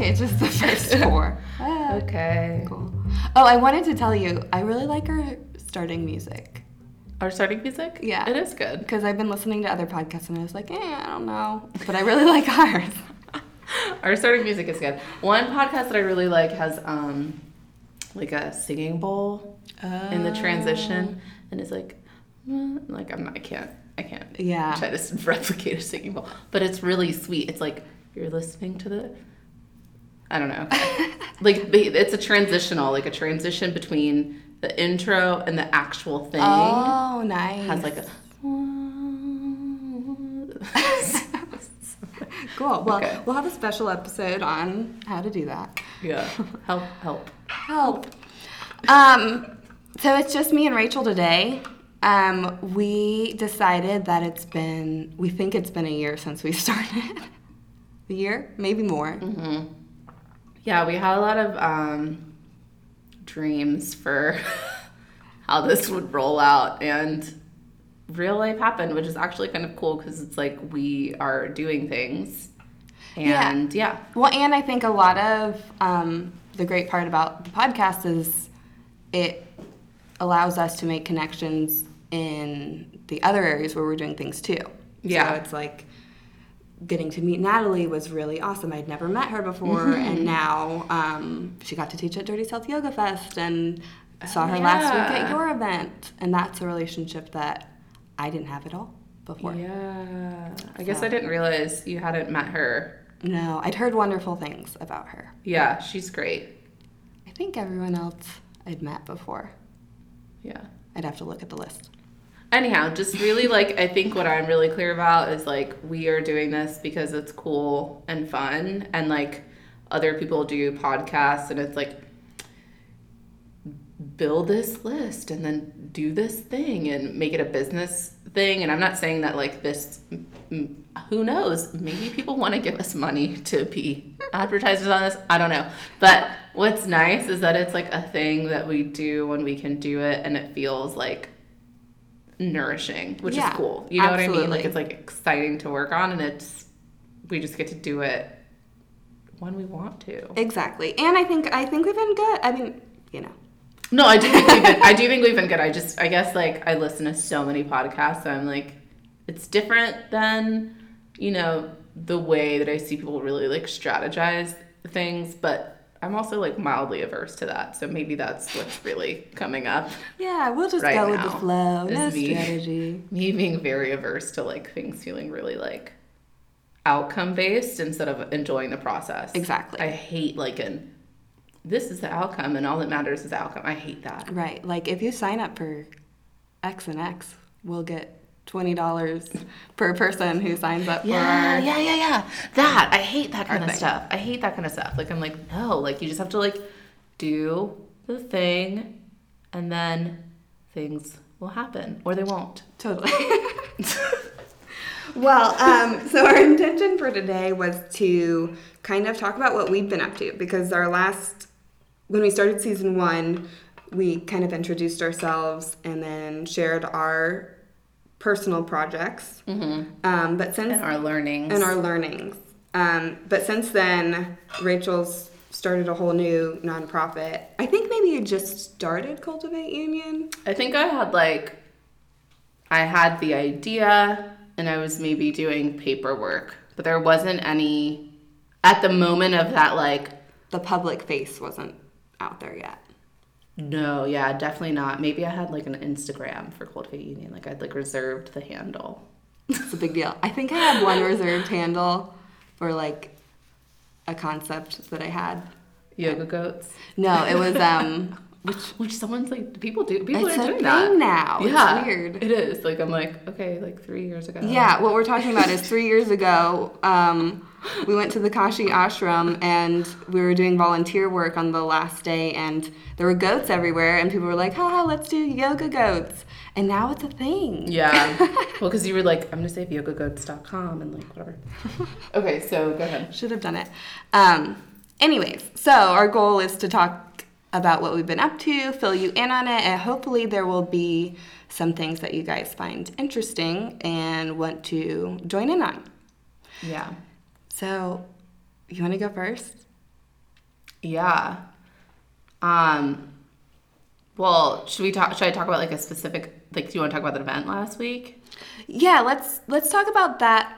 Okay, just the first four. Ah, Okay. cool. Oh, I wanted to tell you, I really like our starting music. Our starting music? Yeah. It is good. Because I've been listening to other podcasts and I was like, eh, I don't know. But I really like ours. Our starting music is good. One podcast that I really like has um like a singing bowl in the transition and it's like mm, like I'm not I can't I can't Yeah. try to replicate a singing bowl. But it's really sweet. It's like you're listening to the I don't know. like it's a transitional, like a transition between the intro and the actual thing. Oh, nice. Has like a Cool. Well, Okay. we'll have a special episode on how to do that. yeah. Help help. Help. Um, so it's just me and Rachel today. Um, we decided that it's been, we think it's been a year since we started. a year? Maybe more. Yeah, we had a lot of um, dreams for how this would roll out, and real life happened, which is actually kind of cool because it's like we are doing things, Yeah. and yeah, Well, and I think a lot of um, the great part about the podcast is it allows us to make connections in the other areas where we're doing things too. Yeah. So it's like getting to meet Natalie was really awesome. I'd never met her before, Mm-hmm. and now um, she got to teach at Dirty South Yoga Fest and saw her Oh, last week at your event. And that's a relationship that I didn't have at all before. yeah. I guess I didn't realize you hadn't met her. No, I'd heard wonderful things about her. Yeah, she's great. I think everyone else I'd met before. Yeah. I'd have to look at the list. Anyhow just really like i think what i'm really clear about is like we are doing this because it's cool and fun and like other people do podcasts and it's like build this list and then do this thing and make it a business thing. And i'm not saying that like this who knows? Maybe people want to give us money to be advertisers on this. I don't know. But what's nice is that it's like a thing that we do when we can do it and it feels like Mm-hmm. nourishing, which Yeah, is cool. You know what I mean? Like it's like exciting to work on and it's we just get to do it when we want to. Exactly. And I think I think we've been good. I mean, you know. No, I do think we've been I do think we've been good. I just I guess like I listen to so many podcasts so I'm like it's different than, you know, the way that I see people really like strategize things, but I'm also like mildly averse to that. So maybe that's what's really coming up. Yeah, we'll just Right go with the flow. No me. strategy. me being very averse to like things feeling really like outcome based instead of enjoying the process. Exactly. I hate like an this is the outcome and all that matters is the outcome. I hate that. Right. Like if you sign up for X and X, we'll get twenty dollars per person who signs up for Yeah, our yeah, yeah, yeah. That I hate that kind of thing. stuff. I hate that kind of stuff. Like I'm like, no, like you just have to like do the thing and then things will happen or they won't. Totally. well, um, so our intention for today was to kind of talk about what we've been up to because our last, when we started season one, we kind of introduced ourselves and then shared our personal projects. Um, but since And our learnings. and our learnings. Um, but since then, Rachel's started a whole new nonprofit. I think maybe you just started Cultivate Union. I think I had like, I had the idea and I was maybe doing paperwork, but there wasn't any, at the moment of that, like, The public face wasn't out there yet. No, yeah, definitely not. Maybe I had like an Instagram for Cultivate Union. Like, I'd like reserved the handle. It's a big deal. I think I had one reserved handle for like a concept that I had. Yoga goats. No, it was um Which, which someone's like, people do, people it's are a doing thing that. now. Yeah. It's weird. It is. Like, I'm like, okay, like three years ago. Yeah, what we're talking about is three years ago, um, we went to the Kashi ashram and we were doing volunteer work on the last day, and there were goats everywhere, and people were like, haha, let's do yoga goats. And now it's a thing. Yeah. well, because you were like, I'm going to save yogagoats.com and like whatever. okay, so go ahead. Should have done it. Um, anyways, so our goal is to talk about what we've been up to, fill you in on it, and hopefully there will be some things that you guys find interesting and want to join in on. Yeah. So, you want to go first? Yeah. Um. Well, should we talk? Should I talk about like a specific? Like, do you want to talk about the event last week? Yeah, let's let's talk about that.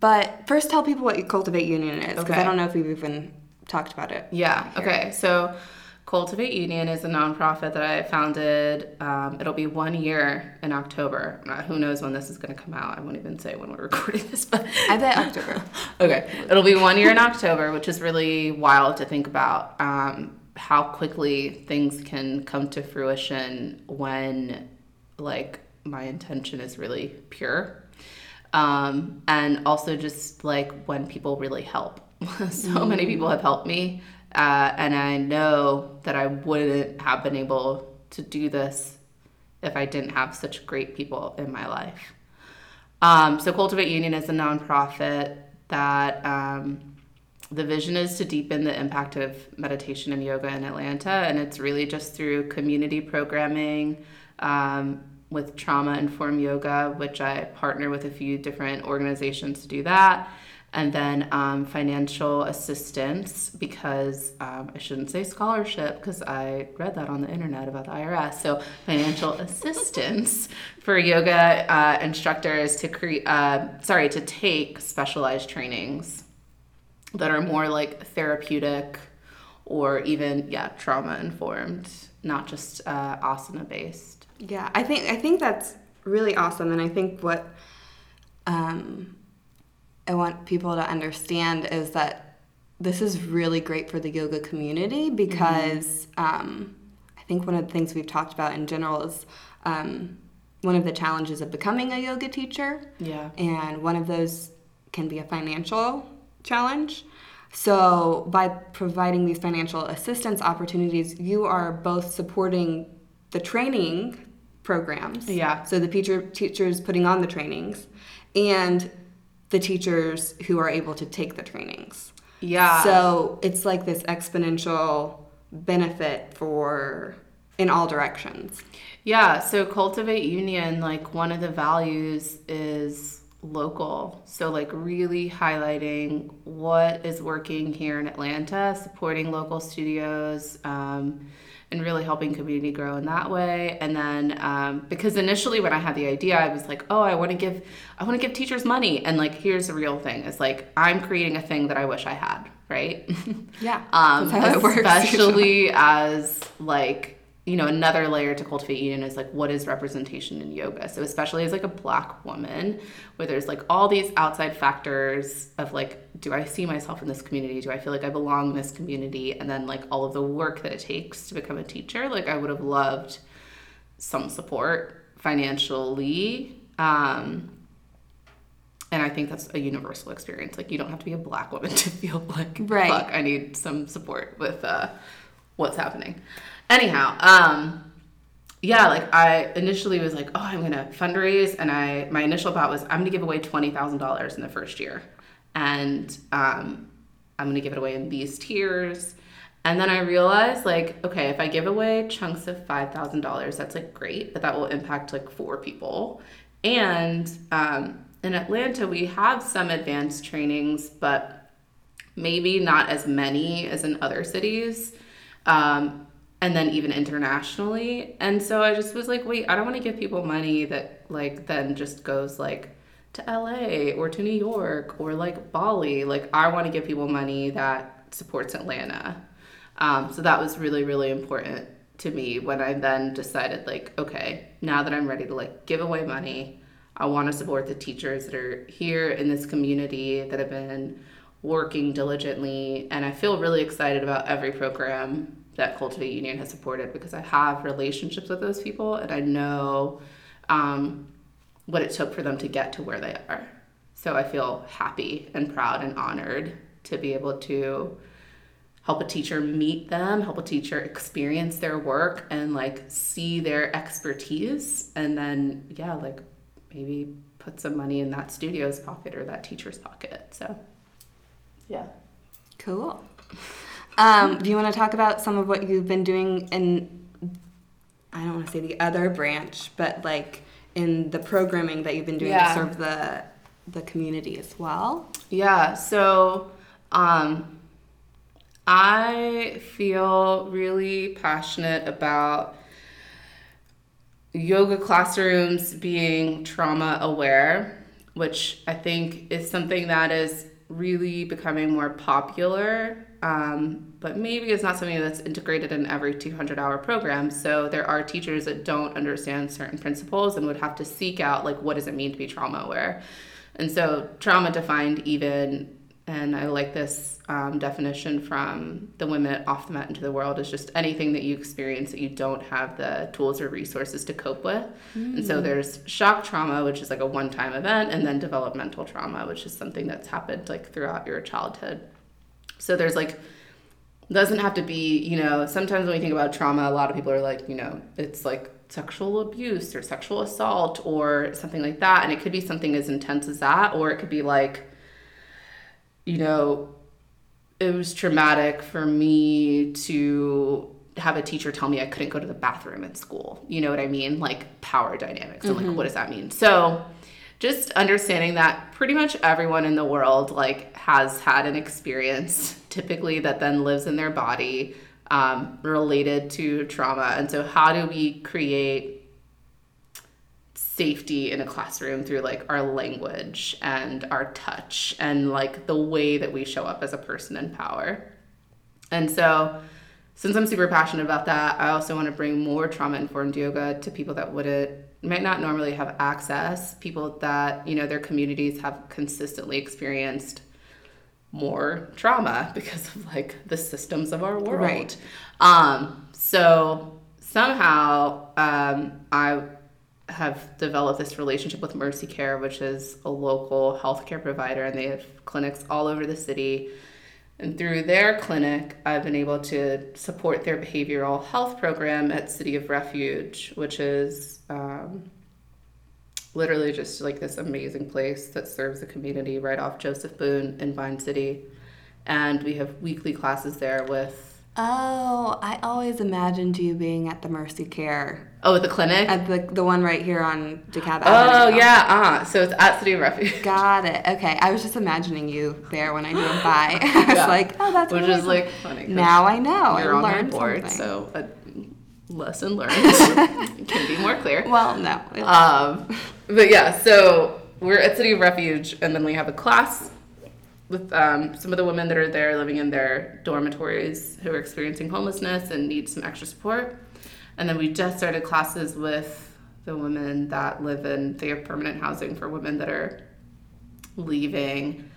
But first, tell people what Cultivate Union is, because Okay. I don't know if we've even talked about it. Yeah. Okay. So, Cultivate Union is a nonprofit that I founded. Um, it'll be one year in October. Uh, who knows when this is going to come out? I won't even say when we're recording this, but I bet October. okay, it'll be one year in October, which is really wild to think about. Um, how quickly things can come to fruition when, like, my intention is really pure. Um, and also just like when people really help. so many people have helped me, uh, and I know that I wouldn't have been able to do this if I didn't have such great people in my life. Um, so, Cultivate Union is a nonprofit that um, the vision is to deepen the impact of meditation and yoga in Atlanta, and it's really just through community programming um, with trauma informed yoga, which I partner with a few different organizations to do that. And then um, financial assistance because um, I shouldn't say scholarship because I read that on the internet about the IRS. So financial assistance for yoga uh, instructors to create, uh, sorry, to take specialized trainings that are more like therapeutic or even yeah trauma informed, not just uh, asana based. Yeah, I think I think that's really awesome, and I think what um, I want people to understand is that this is really great for the yoga community because um, I think one of the things we've talked about in general is um, one of the challenges of becoming a yoga teacher, Yeah. and one of those can be a financial challenge. So, by providing these financial assistance opportunities, you are both supporting the training programs. Yeah. So, the teacher, teachers putting on the trainings and the teachers who are able to take the trainings. Yeah. So, it's like this exponential benefit for in all directions. Yeah, so Cultivate Union, like one of the values is local. So, like, really highlighting what is working here in Atlanta, supporting local studios, um, and really helping community grow in that way. And then, um, because initially when I had the idea, I was like, oh, I want to give, I want to give teachers money. And like, here's the real thing: it's like I'm creating a thing that I wish I had, right? Yeah. um, that's how it works. especially as like you know another layer to cultivate union is like what is representation in yoga so especially as like a black woman where there's like all these outside factors of like do i see myself in this community do i feel like i belong in this community and then like all of the work that it takes to become a teacher like i would have loved some support financially um and I think that's a universal experience. Like you don't have to be a black woman to feel like, Right. fuck, I need some support with uh, what's happening. Anyhow, um, yeah, like I initially was like, oh, I'm gonna fundraise, and I my initial thought was I'm gonna give away twenty thousand dollars in the first year, and um, I'm gonna give it away in these tiers. And then I realized, like, okay, if I give away chunks of five thousand dollars, that's like great, but that will impact like four people. And um, in Atlanta, we have some advanced trainings, but maybe not as many as in other cities. Um, and then even internationally. And so I just was like, wait, I don't want to give people money that like then just goes like to LA or to New York or like Bali. Like I want to give people money that supports Atlanta. Um, so that was really, really important to me when I then decided like, okay, now that I'm ready to like give away money, I want to support the teachers that are here in this community that have been working diligently. And I feel really excited about every program that Cultivate Union has supported because I have relationships with those people and I know um, what it took for them to get to where they are. So I feel happy and proud and honored to be able to help a teacher meet them, help a teacher experience their work and like see their expertise and then yeah, like maybe put some money in that studio's pocket or that teacher's pocket. So yeah. Cool. Um, do you want to talk about some of what you've been doing in, I don't want to say the other branch, but like in the programming that you've been doing Yeah. to serve the the community as well? Yeah, so um I feel really passionate about yoga classrooms being trauma aware, which I think is something that is really becoming more popular. Um, but maybe it's not something that's integrated in every 200 hour program. So there are teachers that don't understand certain principles and would have to seek out, like, what does it mean to be trauma aware? And so, trauma defined even and I like this um, definition from the women at Off the Mat into the World is just anything that you experience that you don't have the tools or resources to cope with. Mm. And so mm. there's shock trauma, which is like a one time event, and then developmental trauma, which is something that's happened like throughout your childhood. So there's like, doesn't have to be, you know, sometimes when we think about trauma, a lot of people are like, you know, it's like sexual abuse or sexual assault or something like that. And it could be something as intense as that, or it could be like, you know, it was traumatic for me to have a teacher tell me I couldn't go to the bathroom in school. You know what I mean? Like power dynamics. And mm-hmm. like, what does that mean? So, just understanding that pretty much everyone in the world like has had an experience typically that then lives in their body um, related to trauma and so how do we create safety in a classroom through like our language and our touch and like the way that we show up as a person in power. And so, since I'm super passionate about that, I also want to bring more trauma informed yoga to people that wouldn't might not normally have access, people that, you know, their communities have consistently experienced more trauma because of like the systems of our world. Right. Um, so somehow um, I have developed this relationship with Mercy Care, which is a local healthcare provider, and they have clinics all over the city. And through their clinic, I've been able to support their behavioral health program at City of Refuge, which is um, literally just like this amazing place that serves the community right off Joseph Boone in Vine City. And we have weekly classes there with Oh, I always imagined you being at the Mercy Care. Oh, at the clinic? At the the one right here on DeKalb oh, Avenue. Oh, yeah. Uh, so it's at City of Refuge. Got it. Okay. I was just imagining you there when I drove by. I was like, oh, that's Which is like funny. Now I know. You're I on learned board, something. so a lesson learned can be more clear. Well, no. Um, but yeah, so we're at City of Refuge, and then we have a class with um, some of the women that are there living in their dormitories who are experiencing homelessness and need some extra support. And then we just started classes with the women that live in, they have permanent housing for women that are leaving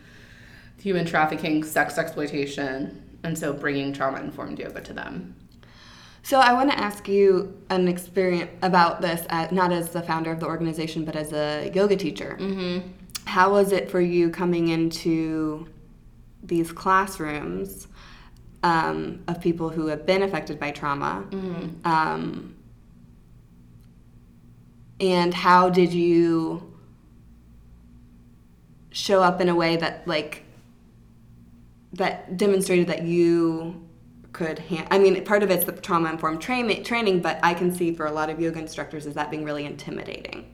human trafficking, sex exploitation, and so bringing trauma informed yoga to them. So I want to ask you an experience about this, at, not as the founder of the organization, but as a yoga teacher. Mm-hmm how was it for you coming into these classrooms um, of people who have been affected by trauma? Mm-hmm. Um, and how did you show up in a way that like that demonstrated that you could hand i mean part of it's the trauma informed tra- training but i can see for a lot of yoga instructors is that being really intimidating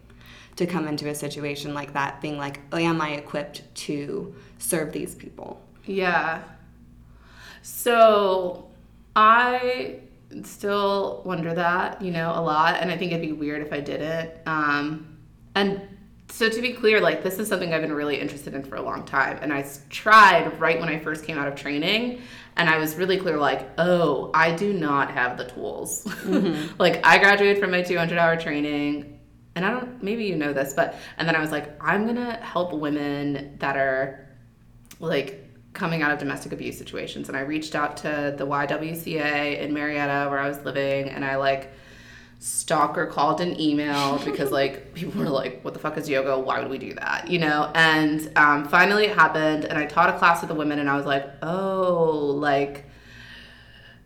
to come into a situation like that being like oh, am i equipped to serve these people? Yeah. So i still wonder that you know a lot and i think it'd be weird if i didn't um, and so to be clear like this is something i've been really interested in for a long time and i tried right when i first came out of training and i was really clear like oh i do not have the tools. Mm-hmm. like i graduated from my 200 hour training and I don't, maybe you know this, but, and then I was like, I'm gonna help women that are like coming out of domestic abuse situations. And I reached out to the YWCA in Marietta where I was living, and I like stalker called and emailed because like people were like, what the fuck is yoga? Why would we do that? You know? And um, finally it happened, and I taught a class with the women, and I was like, oh, like,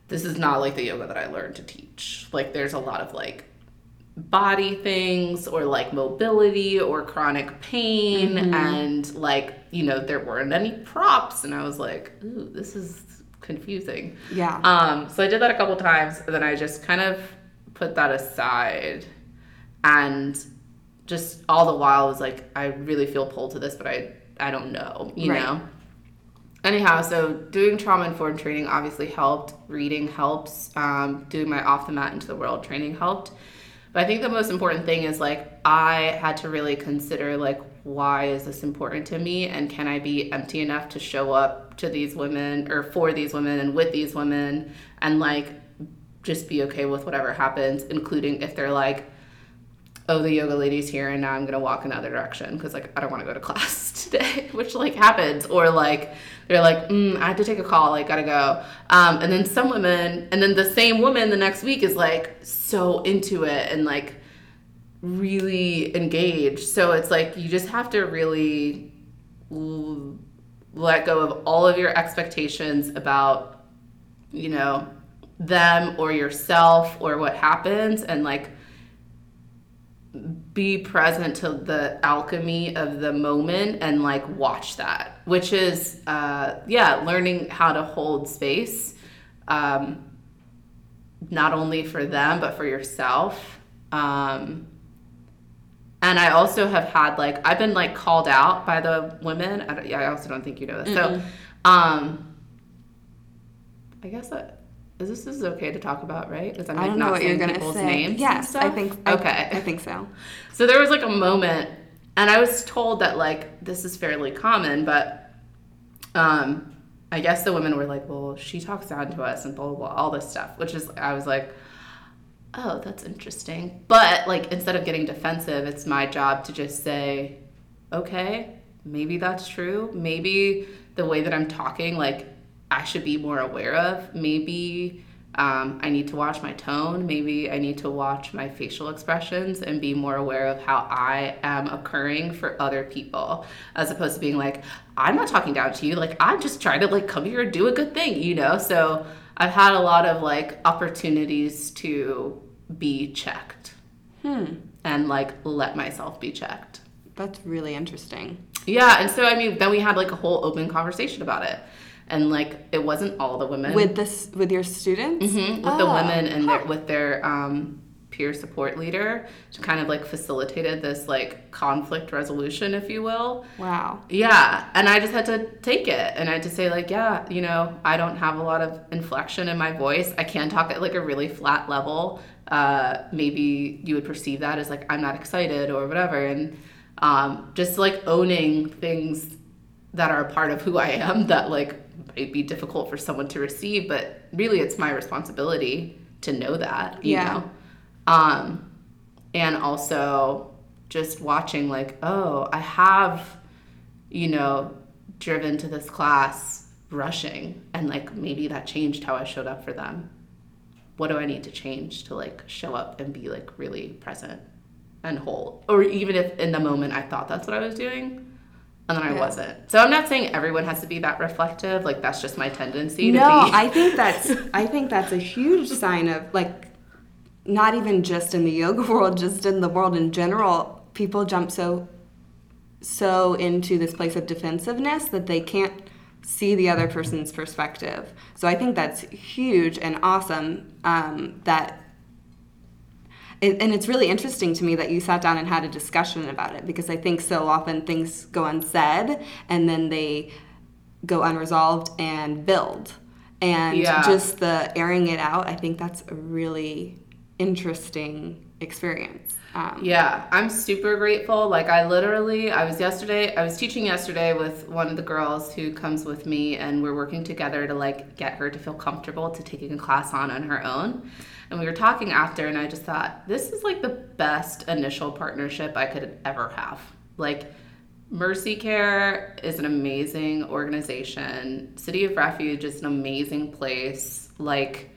this is not like the yoga that I learned to teach. Like, there's a lot of like body things or like mobility or chronic pain mm-hmm. and like you know there weren't any props and i was like ooh this is confusing yeah um so i did that a couple times and then i just kind of put that aside and just all the while was like i really feel pulled to this but i i don't know you right. know anyhow, so doing trauma informed training obviously helped. Reading helps. Um, doing my off the mat into the world training helped. But I think the most important thing is like I had to really consider like why is this important to me and can I be empty enough to show up to these women or for these women and with these women and like just be okay with whatever happens, including if they're like oh the yoga lady's here and now i'm gonna walk in another direction because like i don't want to go to class today which like happens or like they're like mm, i have to take a call like gotta go. Um, and then some women and then the same woman the next week is like so into it and like really engaged. So it's like you just have to really l- let go of all of your expectations about you know them or yourself or what happens and like be present to the alchemy of the moment and like watch that which is uh yeah learning how to hold space um not only for them but for yourself um and I also have had like I've been like called out by the women. I, I also don't think you know this. Mm-mm. So, um, I guess that this is okay to talk about, right? Because I'm like, I don't know what you're gonna say. Names yes, I think. Okay, I, I think so. So there was like a moment, and I was told that like this is fairly common, but um, I guess the women were like, "Well, she talks down to us and blah blah blah, all this stuff," which is I was like, "Oh, that's interesting." But like instead of getting defensive, it's my job to just say, "Okay, maybe that's true. Maybe the way that I'm talking, like." I should be more aware of. Maybe um, I need to watch my tone. Maybe I need to watch my facial expressions and be more aware of how I am occurring for other people, as opposed to being like, I'm not talking down to you. Like I'm just trying to like come here and do a good thing, you know. So I've had a lot of like opportunities to be checked, hmm. and like let myself be checked. That's really interesting. Yeah, and so I mean, then we had like a whole open conversation about it and like it wasn't all the women. With this with your students? Mm-hmm, with oh. the women and their, with their um, peer support leader to kind of like facilitated this like conflict resolution if you will. Wow. Yeah. And i just had to take it. And i had to say like yeah you know i don't have a lot of inflection in my voice. I can talk at like a really flat level. Uh, maybe you would perceive that as like i'm not excited or whatever. And um, just like owning things that are a part of who i am that like might be difficult for someone to receive, but really it's my responsibility to know that, you yeah. know? Um, and also just watching like, oh, I have, you know, driven to this class rushing and like maybe that changed how I showed up for them. What do I need to change to like show up and be like really present and whole? Or even if in the moment I thought that's what I was doing, and then I yeah. wasn't. So I'm not saying everyone has to be that reflective. Like that's just my tendency. No, I think that's I think that's a huge sign of like not even just in the yoga world, just in the world in general. People jump so so into this place of defensiveness that they can't see the other person's perspective. So I think that's huge and awesome um, that and it's really interesting to me that you sat down and had a discussion about it because I think so often things go unsaid and then they go unresolved and build. And yeah. just the airing it out, I think that's a really interesting experience. Um, yeah, I'm super grateful. Like, I literally, I was yesterday, I was teaching yesterday with one of the girls who comes with me, and we're working together to like get her to feel comfortable to taking a class on on her own. And we were talking after, and I just thought, this is like the best initial partnership I could ever have. Like, Mercy Care is an amazing organization. City of Refuge is an amazing place. Like,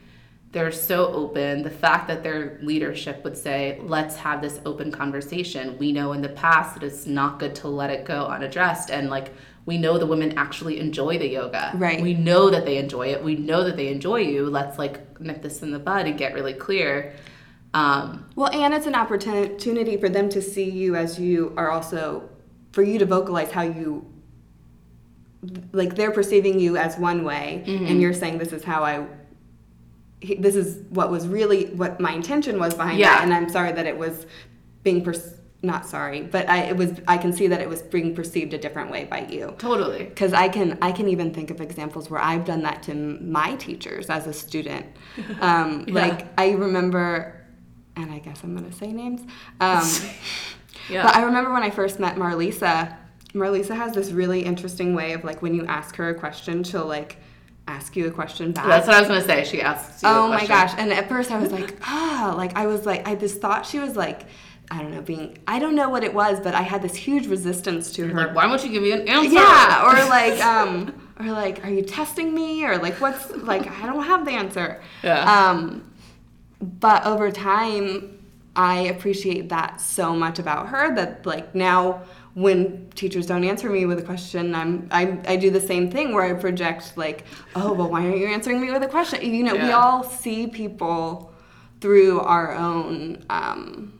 they're so open. The fact that their leadership would say, let's have this open conversation. We know in the past that it's not good to let it go unaddressed. And like, we know the women actually enjoy the yoga. Right. We know that they enjoy it. We know that they enjoy you. Let's like nip this in the bud and get really clear. Um, well, and it's an opportunity for them to see you as you are also, for you to vocalize how you, like they're perceiving you as one way, mm-hmm. and you're saying this is how I, this is what was really what my intention was behind yeah. it, and I'm sorry that it was being not sorry, but I it was I can see that it was being perceived a different way by you. Totally. Because I can I can even think of examples where I've done that to my teachers as a student. Um, Yeah. Like I remember, and I guess I'm gonna say names. Um, Yeah. But I remember when I first met Marlisa. Marlisa has this really interesting way of like when you ask her a question, she'll like ask you a question back. That's what I was gonna say. She asks you. a Oh my gosh. And at first I was like, ah, like I was like, I just thought she was like, I don't know, being, I don't know what it was, but I had this huge resistance to her. Like, why won't you give me an answer? Yeah. Or like, um, or like, are you testing me? Or like, what's, like, I don't have the answer. Yeah. Um, but over time, I appreciate that so much about her that like now when teachers don't answer me with a question, I'm I, I do the same thing where I project like, oh well, why aren't you answering me with a question? You know, we all see people through our own um,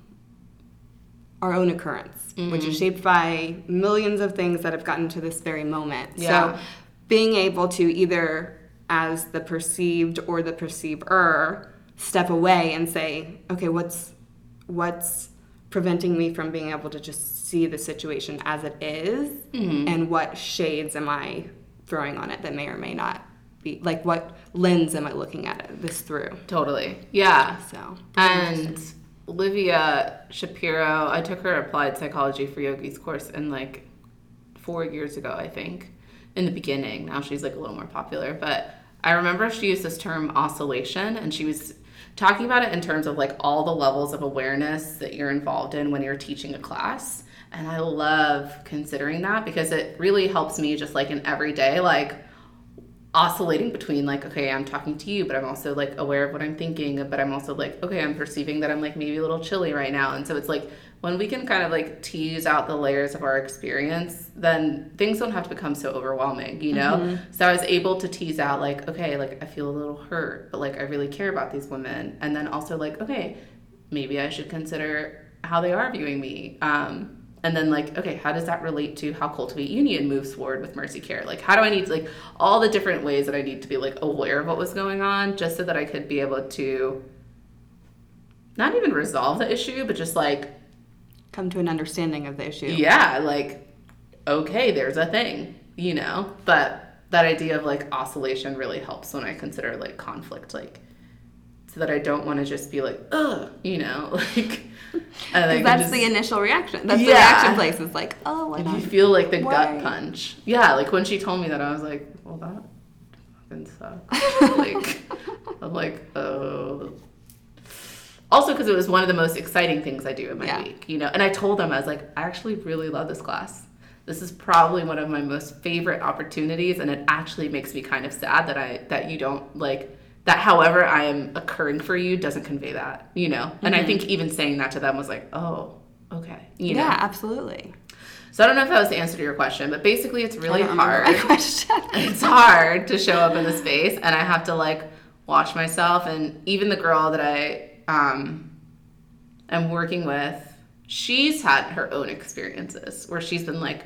our own occurrence, which Mm-hmm. is shaped by millions of things that have gotten to this very moment. Yeah. So being able to either as the perceived or the perceiver step away and say, okay, what's what's preventing me from being able to just see the situation as it is, Mm-hmm. and what shades am I throwing on it that may or may not be like what lens am I looking at it, this through? Totally. Yeah. So And Olivia Shapiro, I took her applied psychology for yogis course in like four years ago, I think, in the beginning. Now she's like a little more popular, but I remember she used this term oscillation and she was talking about it in terms of like all the levels of awareness that you're involved in when you're teaching a class. And I love considering that because it really helps me just like in everyday, like oscillating between like okay i'm talking to you but i'm also like aware of what i'm thinking but i'm also like okay i'm perceiving that i'm like maybe a little chilly right now. And so it's like when we can kind of like tease out the layers of our experience then things don't have to become so overwhelming you know? So i was able to tease out like okay like i feel a little hurt but like i really care about these women. And then also like okay maybe i should consider how they are viewing me. Um and then like okay how does that relate to how cultivate union moves forward with mercy care like how do i need to like all the different ways that i need to be like aware of what was going on just so that i could be able to not even resolve the issue but just like come to an understanding of the issue. yeah like okay there's a thing you know but that idea of like oscillation really helps when i consider like conflict like so that i don't want to just be like ugh you know like that's just- the initial reaction. That's the reaction place. It's like, oh? If you feel like the Why? gut punch. Yeah, like when she told me that, I was like, well, that fucking sucks. like, I'm like, oh. Also, because it was one of the most exciting things I do in my Yeah. week, you know. And I told them, I was like, I actually really love this class. This is probably one of my most favorite opportunities, and it actually makes me kind of sad that I that you don't like that. However, I am occurring for you doesn't convey that, you know. And I think even saying that to them was like, oh, okay, you know. yeah, absolutely. So I don't know if that was the answer to your question, but basically it's really I don't remember hard. it's hard to show up in the space and I have to like watch myself and even the girl that I um am working with, she's had her own experiences where she's been like,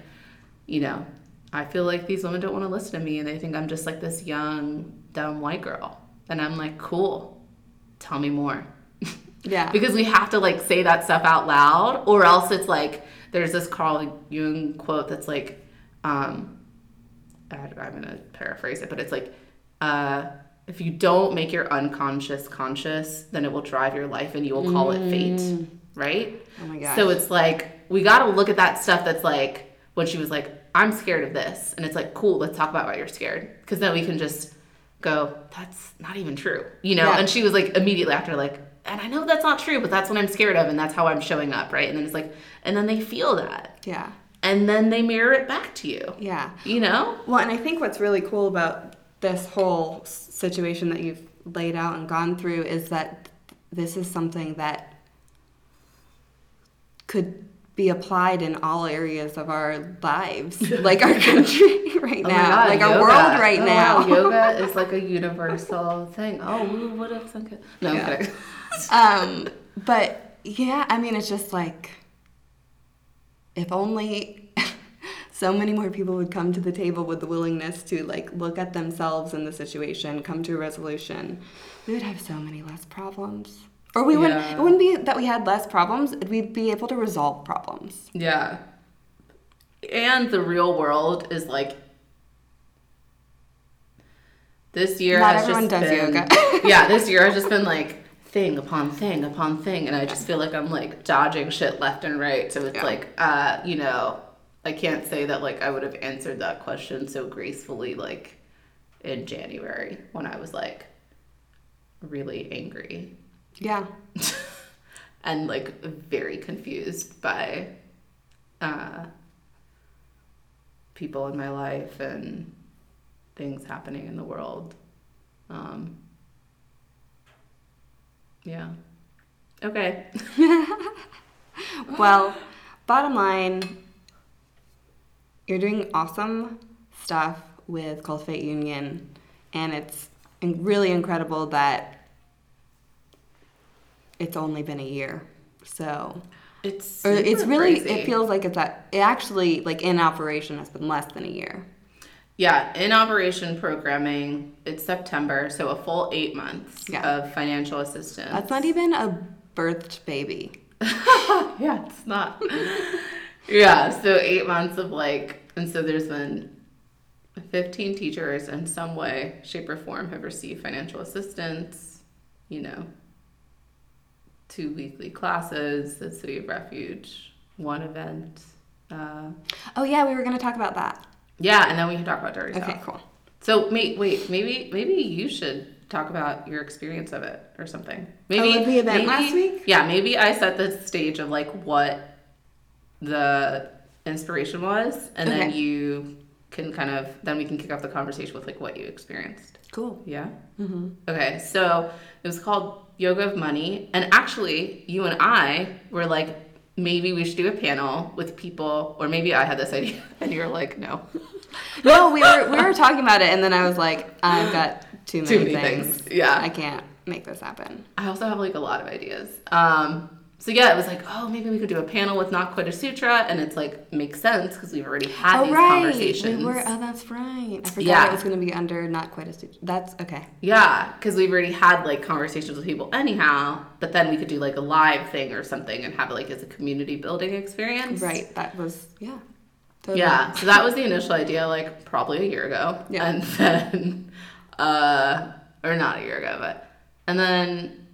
you know, I feel like these women don't want to listen to me and they think I'm just like this young, dumb white girl. And I'm like, cool. Tell me more yeah. because we have to like say that stuff out loud or else it's like there's this carl jung quote that's like um I, i'm gonna paraphrase it but it's like uh if you don't make your unconscious conscious then it will drive your life and you will call it fate right Oh my god. so it's like we got to look at that stuff that's like when she was like, "I'm scared of this," and it's like, "Cool, let's talk about why you're scared," because then we can just go, "That's not even true," you know. Yeah. And she was like immediately after like, "And I know that's not true, but that's what I'm scared of, and that's how I'm showing up, right?" And then it's like, and then they feel that, yeah. and then they mirror it back to you, Yeah. you know. Well, and I think what's really cool about this whole situation that you've laid out and gone through is that this is something that could be applied in all areas of our lives, like our country right Oh now, God, like our world right Oh, now. wow, yoga is like a universal thing. Oh, who would have thunk it? No, Yeah. Um, but yeah, I mean, it's just like if only so many more people would come to the table with the willingness to like look at themselves in the situation, come to a resolution, we would have so many less problems. Or we wouldn't. Yeah. It wouldn't be that we had less problems. We'd be able to resolve problems. Yeah. And the real world is like this year Not has everyone just does been, yoga. yeah, this year has just been like thing upon thing upon thing and I just feel like I'm like dodging shit left and right. So it's Yeah. like uh, you know, I can't say that like I would have answered that question so gracefully like in January when I was like really angry Yeah. and like very confused by uh, people in my life and things happening in the world. Um, yeah. Okay. Well, bottom line, you're doing awesome stuff with Cultivate Union, and it's really incredible that it's only been a year. So, It's it's really, crazy. it feels like it's that, it actually, like in operation, has been less than a year. Yeah, in operation programming, it's September, so a full eight months Yeah. of financial assistance. That's not even a birthed baby. yeah, it's not. yeah, so eight months of like, and so there's been 15 teachers in some way, shape, or form have received financial assistance, you know, two weekly classes the City of Refuge, one event. Uh, Oh, yeah, we were going to talk about that. yeah, and then we can talk about Dirty Okay, South. cool. So, wait, wait, maybe, maybe you should talk about your experience of it or something. Maybe Oh, the event maybe- last week? Yeah, maybe I set the stage of like what the inspiration was, and then you can kind of then we can kick off the conversation with like what you experienced. Cool. Yeah. Mm-hmm. Okay, so it was called Yoga of Money, and actually, you and I were like, maybe we should do a panel with people, or maybe I had this idea, and you were like, no. No, we were we were talking about it, and then I was like, I've got too many, Too many things. things, yeah. I can't make this happen. I also have like a lot of ideas. Um, so yeah, it was like, oh, maybe we could do a panel with Not Quite a Sutra, and it's like makes sense because we've already had oh these right, conversations. we were. Oh, that's right. I forgot Yeah. it was going to be under not quite a stitch. That's okay. Yeah, because we've already had like conversations with people anyhow. But then we could do like a live thing or something and have it like as a community building experience. Right. That was yeah. Totally. Yeah, so that was the initial idea, like probably a year ago. Yeah. And then, uh, or not a year ago, but, and then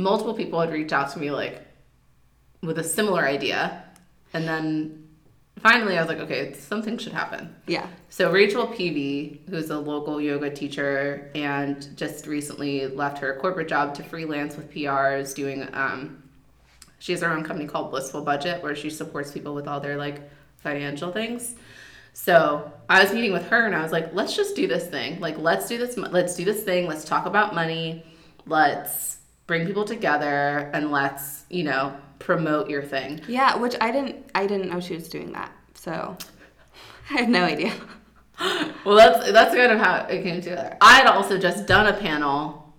multiple people had reached out to me, like, with a similar idea. And then finally I was like, okay, something should happen. Yeah. So Rachel Peavy, who's a local yoga teacher and just recently left her corporate job to freelance with PRs, doing um, she has her own company called Blissful Budget where she supports people with all their like financial things. So I was meeting with her and I was like, let's just do this thing. Like let's do this. Let's do this thing. Let's talk about money. Let's bring people together and let's you know promote your thing. Yeah. Which I didn't. I didn't know she was doing that. So I had no idea. Well, that's that's kind of how it came together. I had also just done a panel.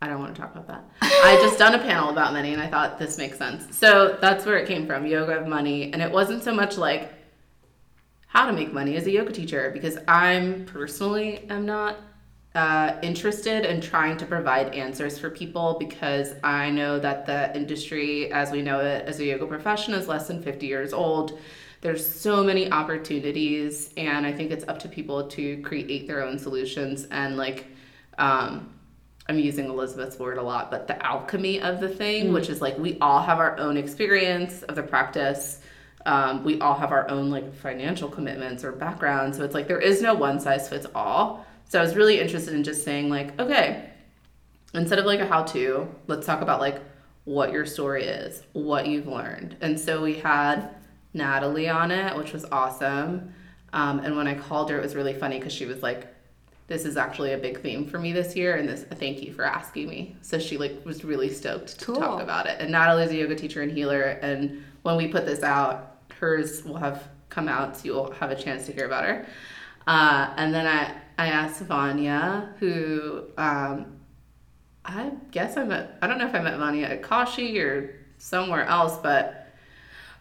I don't want to talk about that. I had just done a panel about money, and I thought this makes sense. So that's where it came from, yoga of money, and it wasn't so much like how to make money as a yoga teacher because I'm personally am not uh, interested in trying to provide answers for people because I know that the industry, as we know it as a yoga profession, is less than 50 years old. There's so many opportunities, and I think it's up to people to create their own solutions and like. Um, I'm using Elizabeth's word a lot, but the alchemy of the thing, which is like we all have our own experience of the practice. Um, we all have our own like financial commitments or background. So it's like there is no one size fits all. So I was really interested in just saying, like, okay, instead of like a how to, let's talk about like what your story is, what you've learned. And so we had Natalie on it, which was awesome. Um, and when I called her, it was really funny because she was like, this is actually a big theme for me this year and this thank you for asking me so she like was really stoked to Cool. talk about it and natalie's a yoga teacher and healer and when we put this out hers will have come out so you'll have a chance to hear about her uh, and then i i asked vanya who um, i guess i met i don't know if i met vanya at kashi or somewhere else but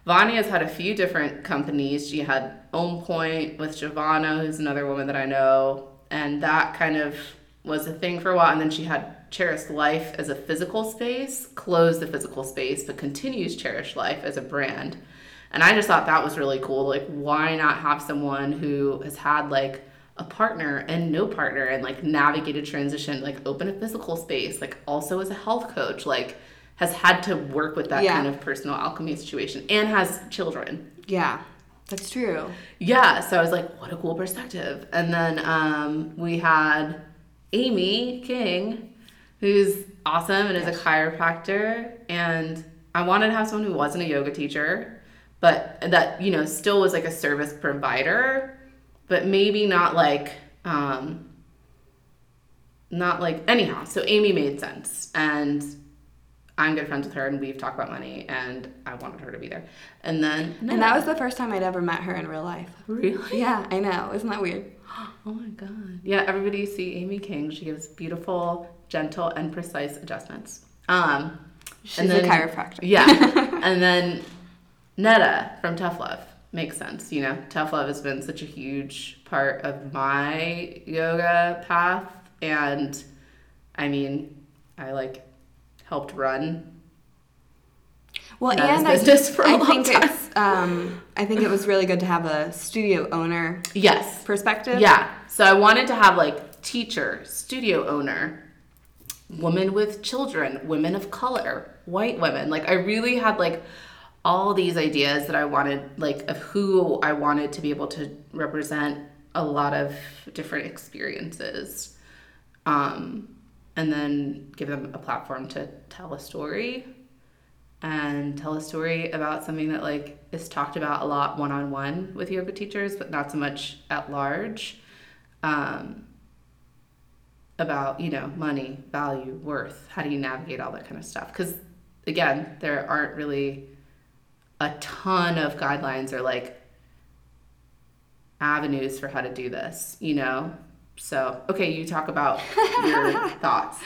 Vanya's had a few different companies. She had Own Point with Giovanna, who's another woman that I know, and that kind of was a thing for a while, and then she had Cherished Life as a physical space, closed the physical space, but continues Cherished Life as a brand. And I just thought that was really cool. Like, why not have someone who has had like a partner and no partner and like navigate a transition, like open a physical space, like also as a health coach, like has had to work with that Yeah. kind of personal alchemy situation and has children. Yeah, that's true. Yeah, so I was like, what a cool perspective. And then um, we had Amy King, who's awesome and is a chiropractor. And I wanted to have someone who wasn't a yoga teacher, but that, you know, still was like a service provider, but maybe not like, um, not like, anyhow. So Amy made sense. And I'm good friends with her and we've talked about money and I wanted her to be there. And then, And that was the first time I'd ever met her in real life. really? Yeah, I know. Isn't that weird? Oh my god. Yeah, everybody see Amy King. She gives beautiful, gentle, and precise adjustments. Um She's a chiropractor. Yeah. and then Netta from Tough Love. Makes sense, you know. Tough Love has been such a huge part of my yoga path and I mean, I like helped run Well, and I, business for a I long think time. it's um, I think it was really good to have a studio owner Yes. perspective. Yeah. So I wanted to have like teacher, studio owner, woman with children, women of color, white women. Like I really had like all these ideas that I wanted like of who I wanted to be able to represent a lot of different experiences. Um and then give them a platform to tell a story and tell a story about something that like is talked about a lot one-on-one with yoga teachers but not so much at large um, about you know money value worth how do you navigate all that kind of stuff because again there aren't really a ton of guidelines or like avenues for how to do this you know so okay you talk about your thoughts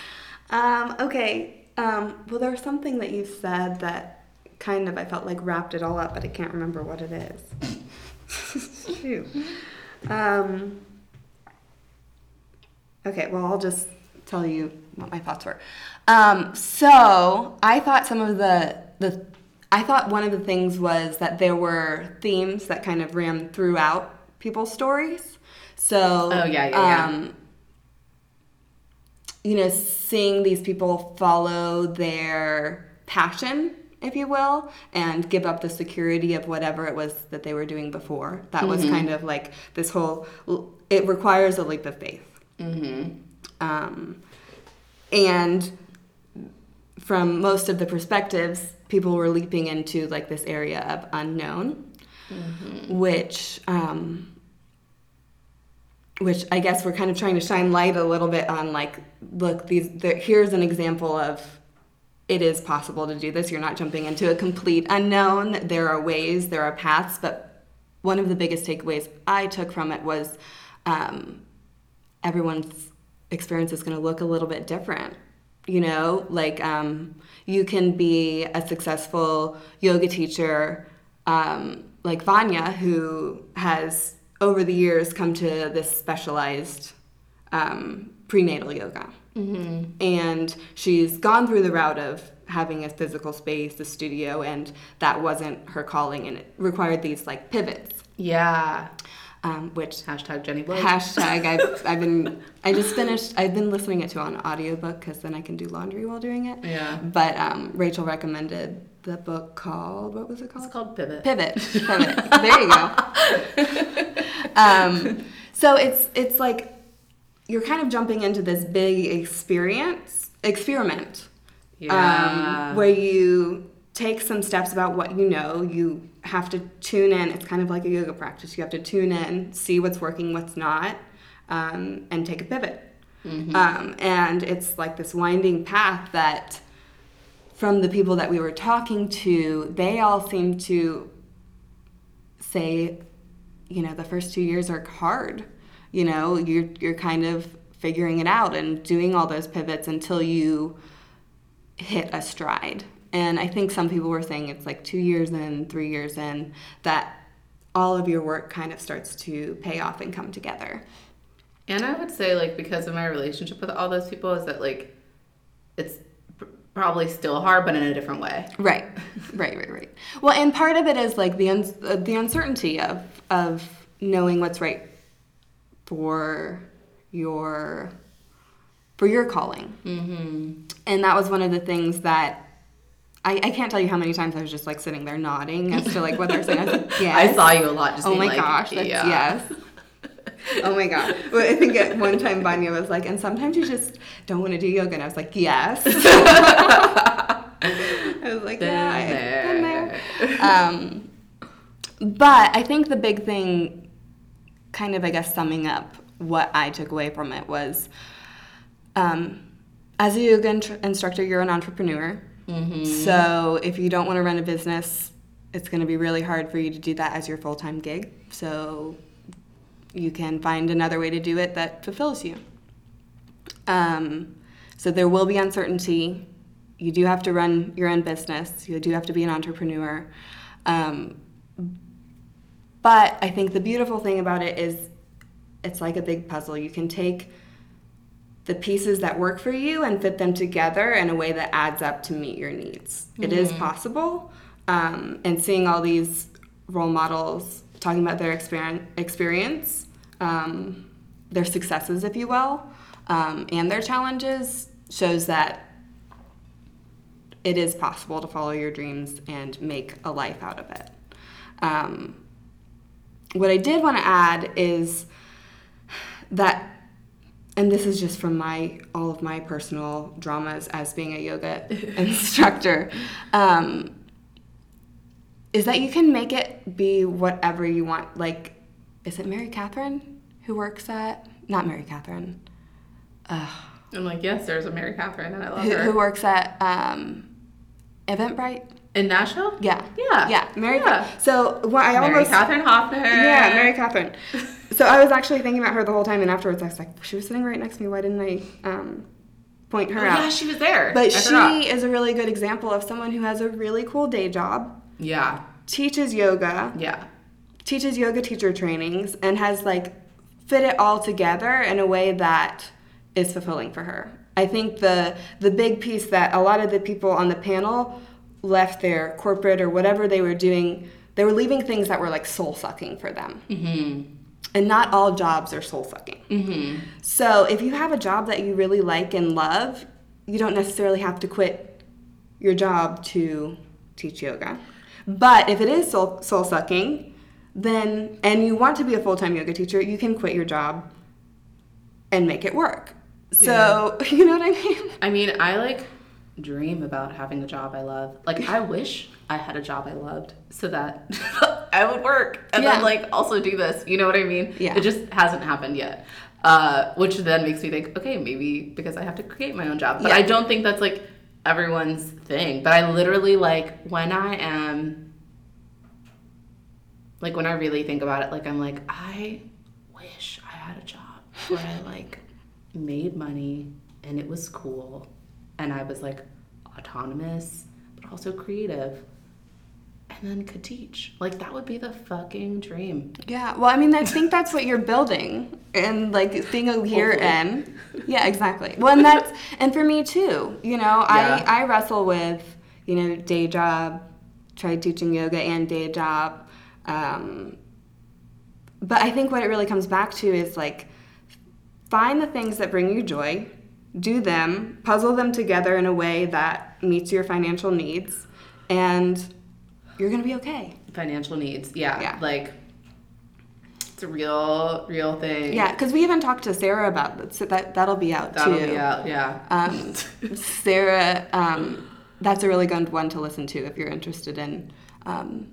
Um, okay. Um, well, there was something that you said that kind of I felt like wrapped it all up, but I can't remember what it is. Shoot. Um, okay. Well, I'll just tell you what my thoughts were. Um, so I thought some of the the I thought one of the things was that there were themes that kind of ran throughout people's stories. So Oh, yeah, yeah, yeah. um, you know, seeing these people follow their passion, if you will, and give up the security of whatever it was that they were doing before. That was kind of like this whole, it requires a leap of faith. mm-hmm. Um, and from most of the perspectives, people were leaping into like this area of unknown, which um, which I guess we're kind of trying to shine light a little bit on like, look, these there, here's an example of it is possible to do this. You're not jumping into a complete unknown. There are ways, there are paths, but one of the biggest takeaways I took from it was um, everyone's experience is going to look a little bit different. You know, like um, you can be a successful yoga teacher, um, like Vanya, who has over the years come to this specialized um, prenatal yoga. And she's gone through the route of having a physical space, a studio, and that wasn't her calling, and it required these like pivots, yeah um, which hashtag jenny blake Hashtag I've, I've been I just finished I've been listening it to on audiobook because then I can do laundry while doing it. yeah But um, Rachel recommended the book called what was it it's called? called pivot Pivot. Pivot. there you go. um, so it's it's like you're kind of jumping into this big experience experiment yeah um, where you take some steps about what you know. You have to tune in. It's kind of like a yoga practice. You have to tune in, see what's working, what's not, um, and take a pivot. Um, and it's like this winding path that, from the people that we were talking to, they all seem to say, you know, the first two years are hard. You know, you're you're kind of figuring it out and doing all those pivots until you hit a stride. And I think some people were saying it's like two years in, three years in, that all of your work kind of starts to pay off and come together. And I would say, like, because of my relationship with all those people, is that, like, it's probably still hard, but in a different way. Right, right, right, right. Well, and part of it is like the un- uh, the uncertainty of of knowing what's right for your for your calling, Mm-hmm. and that was one of the things that. I, I can't tell you how many times I was just like sitting there nodding as to like what they're saying. I was like, yes. I saw you a lot. Just Oh being my like, gosh, that's yeah. yes. Oh my god. Well, I think at one time Vanya was like, and sometimes you just don't want to do yoga. And I was like, yes. I was like, yeah, I've there. there. Um, but I think the big thing, kind of, I guess, summing up what I took away from it was um, as a yoga intr- instructor, you're an entrepreneur. Mm-hmm. So if you don't want to run a business, it's going to be really hard for you to do that as your full time gig. So you can find another way to do it that fulfills you. Um, so there will be uncertainty. You do have to run your own business. You do have to be an entrepreneur. Um, but I think the beautiful thing about it is it's like a big puzzle. You can take the pieces that work for you and fit them together in a way that adds up to meet your needs. It is possible. Um, and seeing all these role models talking about their experience, experience um, their successes, if you will, um, and their challenges shows that it is possible to follow your dreams and make a life out of it. Um, what I did want to add is that and this is just from my all of my personal dramas as being a yoga instructor. Um, is that you can make it be whatever you want. Like is it mary catherine who works at not mary catherine. I'm like, yes, there's a Mary Catherine, and I love who, her. who works at um, eventbrite In Nashville? yeah Yeah. yeah mary Yeah. so what i Mary almost Catherine Hoffner. Yeah, Mary Catherine. So I was actually thinking about her the whole time, and afterwards I was like, she was sitting right next to me. Why didn't I um, point her Oh, out? yeah, she was there. But I she forgot. is a really good example of someone who has a really cool day job, Yeah. teaches yoga, Yeah. teaches yoga teacher trainings, and has like fit it all together in a way that is fulfilling for her. I think the the big piece that a lot of the people on the panel left their corporate or whatever they were doing, they were leaving things that were like soul sucking for them. Mm-hmm. And not all jobs are soul sucking. Mm-hmm. So if you have a job that you really like and love, you don't necessarily have to quit your job to teach yoga. But if it is soul, soul sucking, then and you want to be a full time yoga teacher, you can quit your job and make it work. So you know what I mean? I mean, I like dream about having a job I love. Like, I wish I had a job I loved so that I would work and Yeah. then like also do this. You know what I mean? Yeah. It just hasn't happened yet. Uh, which then makes me think, okay, maybe because I have to create my own job. But Yeah. I don't think that's like everyone's thing. But I literally like when I am like when I really think about it, like I'm like, I wish I had a job where I like made money and it was cool and I was like autonomous but also creative and then could teach. Like that would be the fucking dream. Yeah. Well, I mean, I think that's what you're building, and like being a year in. Yeah, exactly. Well, and that's and for me too. You know, Yeah. I I wrestle with you know day job, tried teaching yoga and day job, um, but I think what it really comes back to is like find the things that bring you joy, do them, puzzle them together in a way that meets your financial needs, and you're gonna be okay. Financial needs. Yeah. Yeah. Like it's a real real thing. Yeah, because we even talked to Sarah about that. So that that'll be out That'll too. be out, yeah. Um, Sarah, um, that's a really good one to listen to if you're interested in um,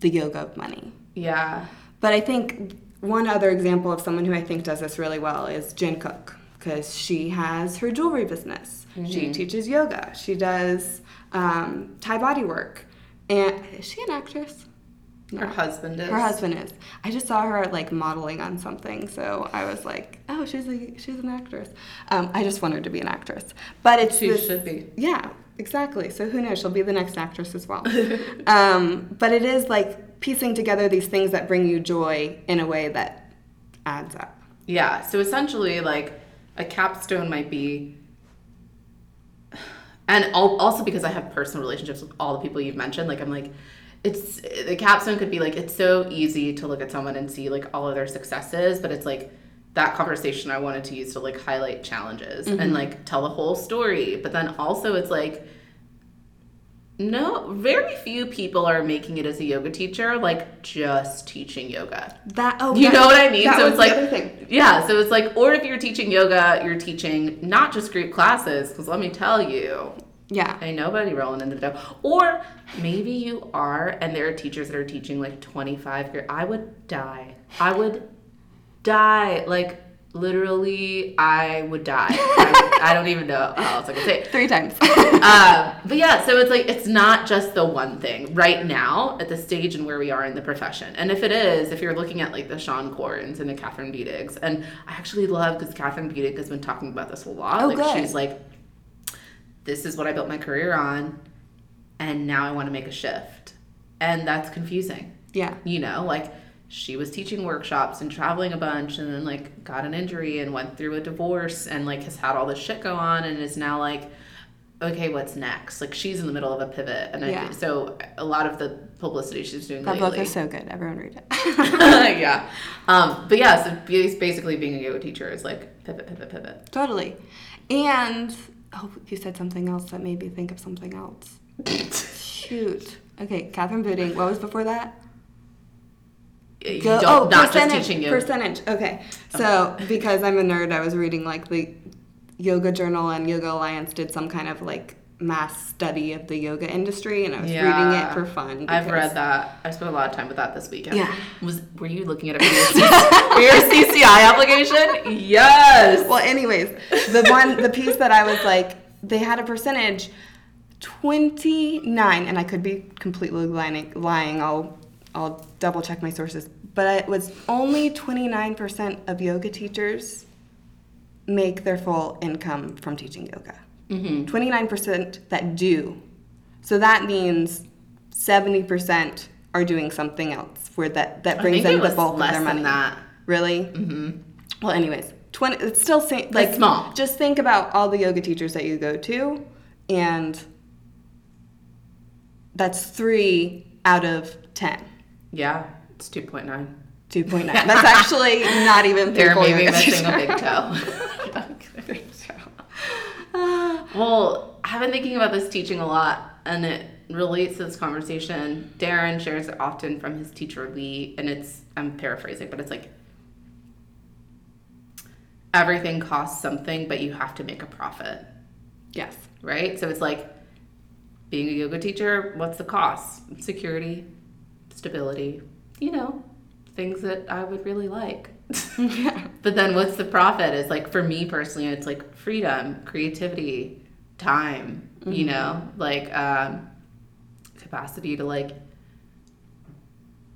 the yoga of money. yeah. But I think one other example of someone who I think does this really well is Jen Cook, because she has her jewelry business. She teaches yoga. She does um, Thai body work. And is she an actress? Her husband is. Her husband is. I just saw her like modeling on something, so I was like, "Oh, she's a she's an actress." Um, I just want her to be an actress, but it's She this- should be. Yeah, exactly. So who knows? She'll be the next actress as well. um, but it is like piecing together these things that bring you joy in a way that adds up. Yeah. So essentially, like a capstone might be, and also because I have personal relationships with all the people you've mentioned, like I'm like, it's the capstone could be like it's so easy to look at someone and see like all of their successes, but it's like that conversation I wanted to use to like highlight challenges and mm-hmm. like tell the whole story. But then also it's like no, very few people are making it as a yoga teacher, like just teaching yoga. That oh, You that- know what I mean? So it's like- the other thing. Yeah, so it's like, or if you're teaching yoga, you're teaching not just group classes, because let me tell you, Yeah, ain't nobody rolling in the dough. Or maybe you are, and there are teachers that are teaching like 25 years. I would die. I would die. Like, literally, I would die. I, I don't even know how else I can say it. three times. um, but yeah, so it's like it's not just the one thing right now at the stage and where we are in the profession. And if it is, if you're looking at like the Seane Corns and the Kathryn Budigs, and I actually love because Kathryn Budig has been talking about this a lot. Oh, like good. she's like, this is what I built my career on, and now I want to make a shift, and that's confusing. yeah, You know, like she was teaching workshops and traveling a bunch and then like got an injury and went through a divorce and like has had all this shit go on and is now like okay what's next like she's in the middle of a pivot and Yeah. I so a lot of the publicity she's doing that book is so good. Everyone read it. yeah um but yeah so basically being a yoga teacher is like pivot pivot pivot totally. And oh, you said something else that made me think of something else. Shoot. Okay, Kathryn Budig. What was before that? You Go- don't oh, not percentage. just teaching yoga Percentage. Okay. So because I'm a nerd, I was reading like the Yoga Journal and Yoga Alliance did some kind of like mass study of the yoga industry, and I was reading it for fun. I've read that. I spent a lot of time with that this weekend. Yeah. Was were you looking at it for your, CC, for your CCI application? Yes. Well, anyways, the one the piece that I was like, they had a percentage. 29 and i could be completely lying, lying i'll i'll double check my sources but it was only 29% of yoga teachers make their full income from teaching yoga Mm-hmm. 29% that do so that means 70% are doing something else where that that brings in the bulk of their money than that. really mm-hmm. well anyways 20 it's still sa- like small. just think about all the yoga teachers that you go to and that's three out of 10 Yeah, it's two point nine. 2.9 that's actually not even They're maybe missing a big toe. well, I've been thinking about this teaching a lot, and it relates to this conversation. Darren shares it often from his teacher Lee, and it's I'm paraphrasing, but it's like everything costs something, but you have to make a profit. yes right? So it's like being a yoga teacher, what's the cost? Security, stability, you know, things that I would really like. yeah. but then what's the profit? Is like for me personally, it's like freedom, creativity, time, you know, like um, capacity to like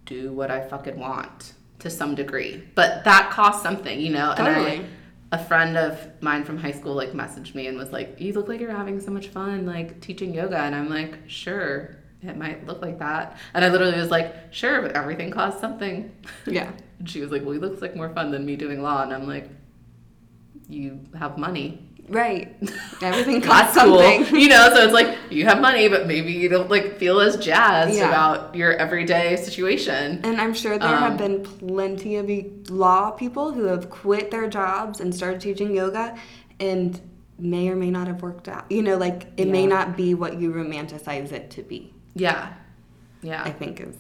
do what I fucking want to some degree. But that costs something, you know. And I, Totally. a friend of mine from high school like messaged me and was like, "You look like you're having so much fun like teaching yoga." And I'm like, "Sure, it might look like that." And I literally was like, "Sure, but everything costs something." yeah And she was like, "Well, he looks like more fun than me doing law." And I'm like, "You have money." right everything costs something cool. You know, so it's like you have money, but maybe you don't like feel as jazzed Yeah. about your everyday situation. And I'm sure there Um, have been plenty of law people who have quit their jobs and started teaching yoga and may or may not have worked out. You know, like it may not be what you romanticize it to be, Yeah. Yeah. I think is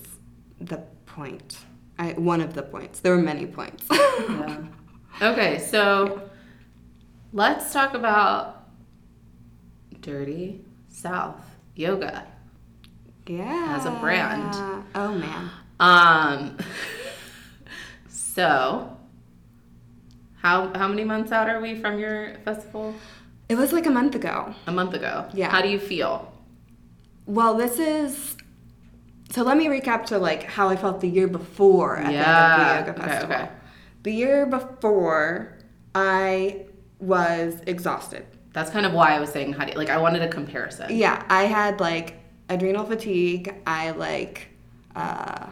the point. I, one of the points. There were many points. yeah. Okay, so let's talk about Dirty South Yoga. yeah. As a brand. Oh, man. Um so how how many months out are we from your festival? It was like a month ago. A month ago. Yeah. How do you feel? Well, this is. So let me recap to like how I felt the year before at Yeah. the the yoga Okay, festival. okay. The year before, I was exhausted. That's kind of why I was saying how do you, like I wanted a comparison. Yeah, I had like adrenal fatigue. I like uh,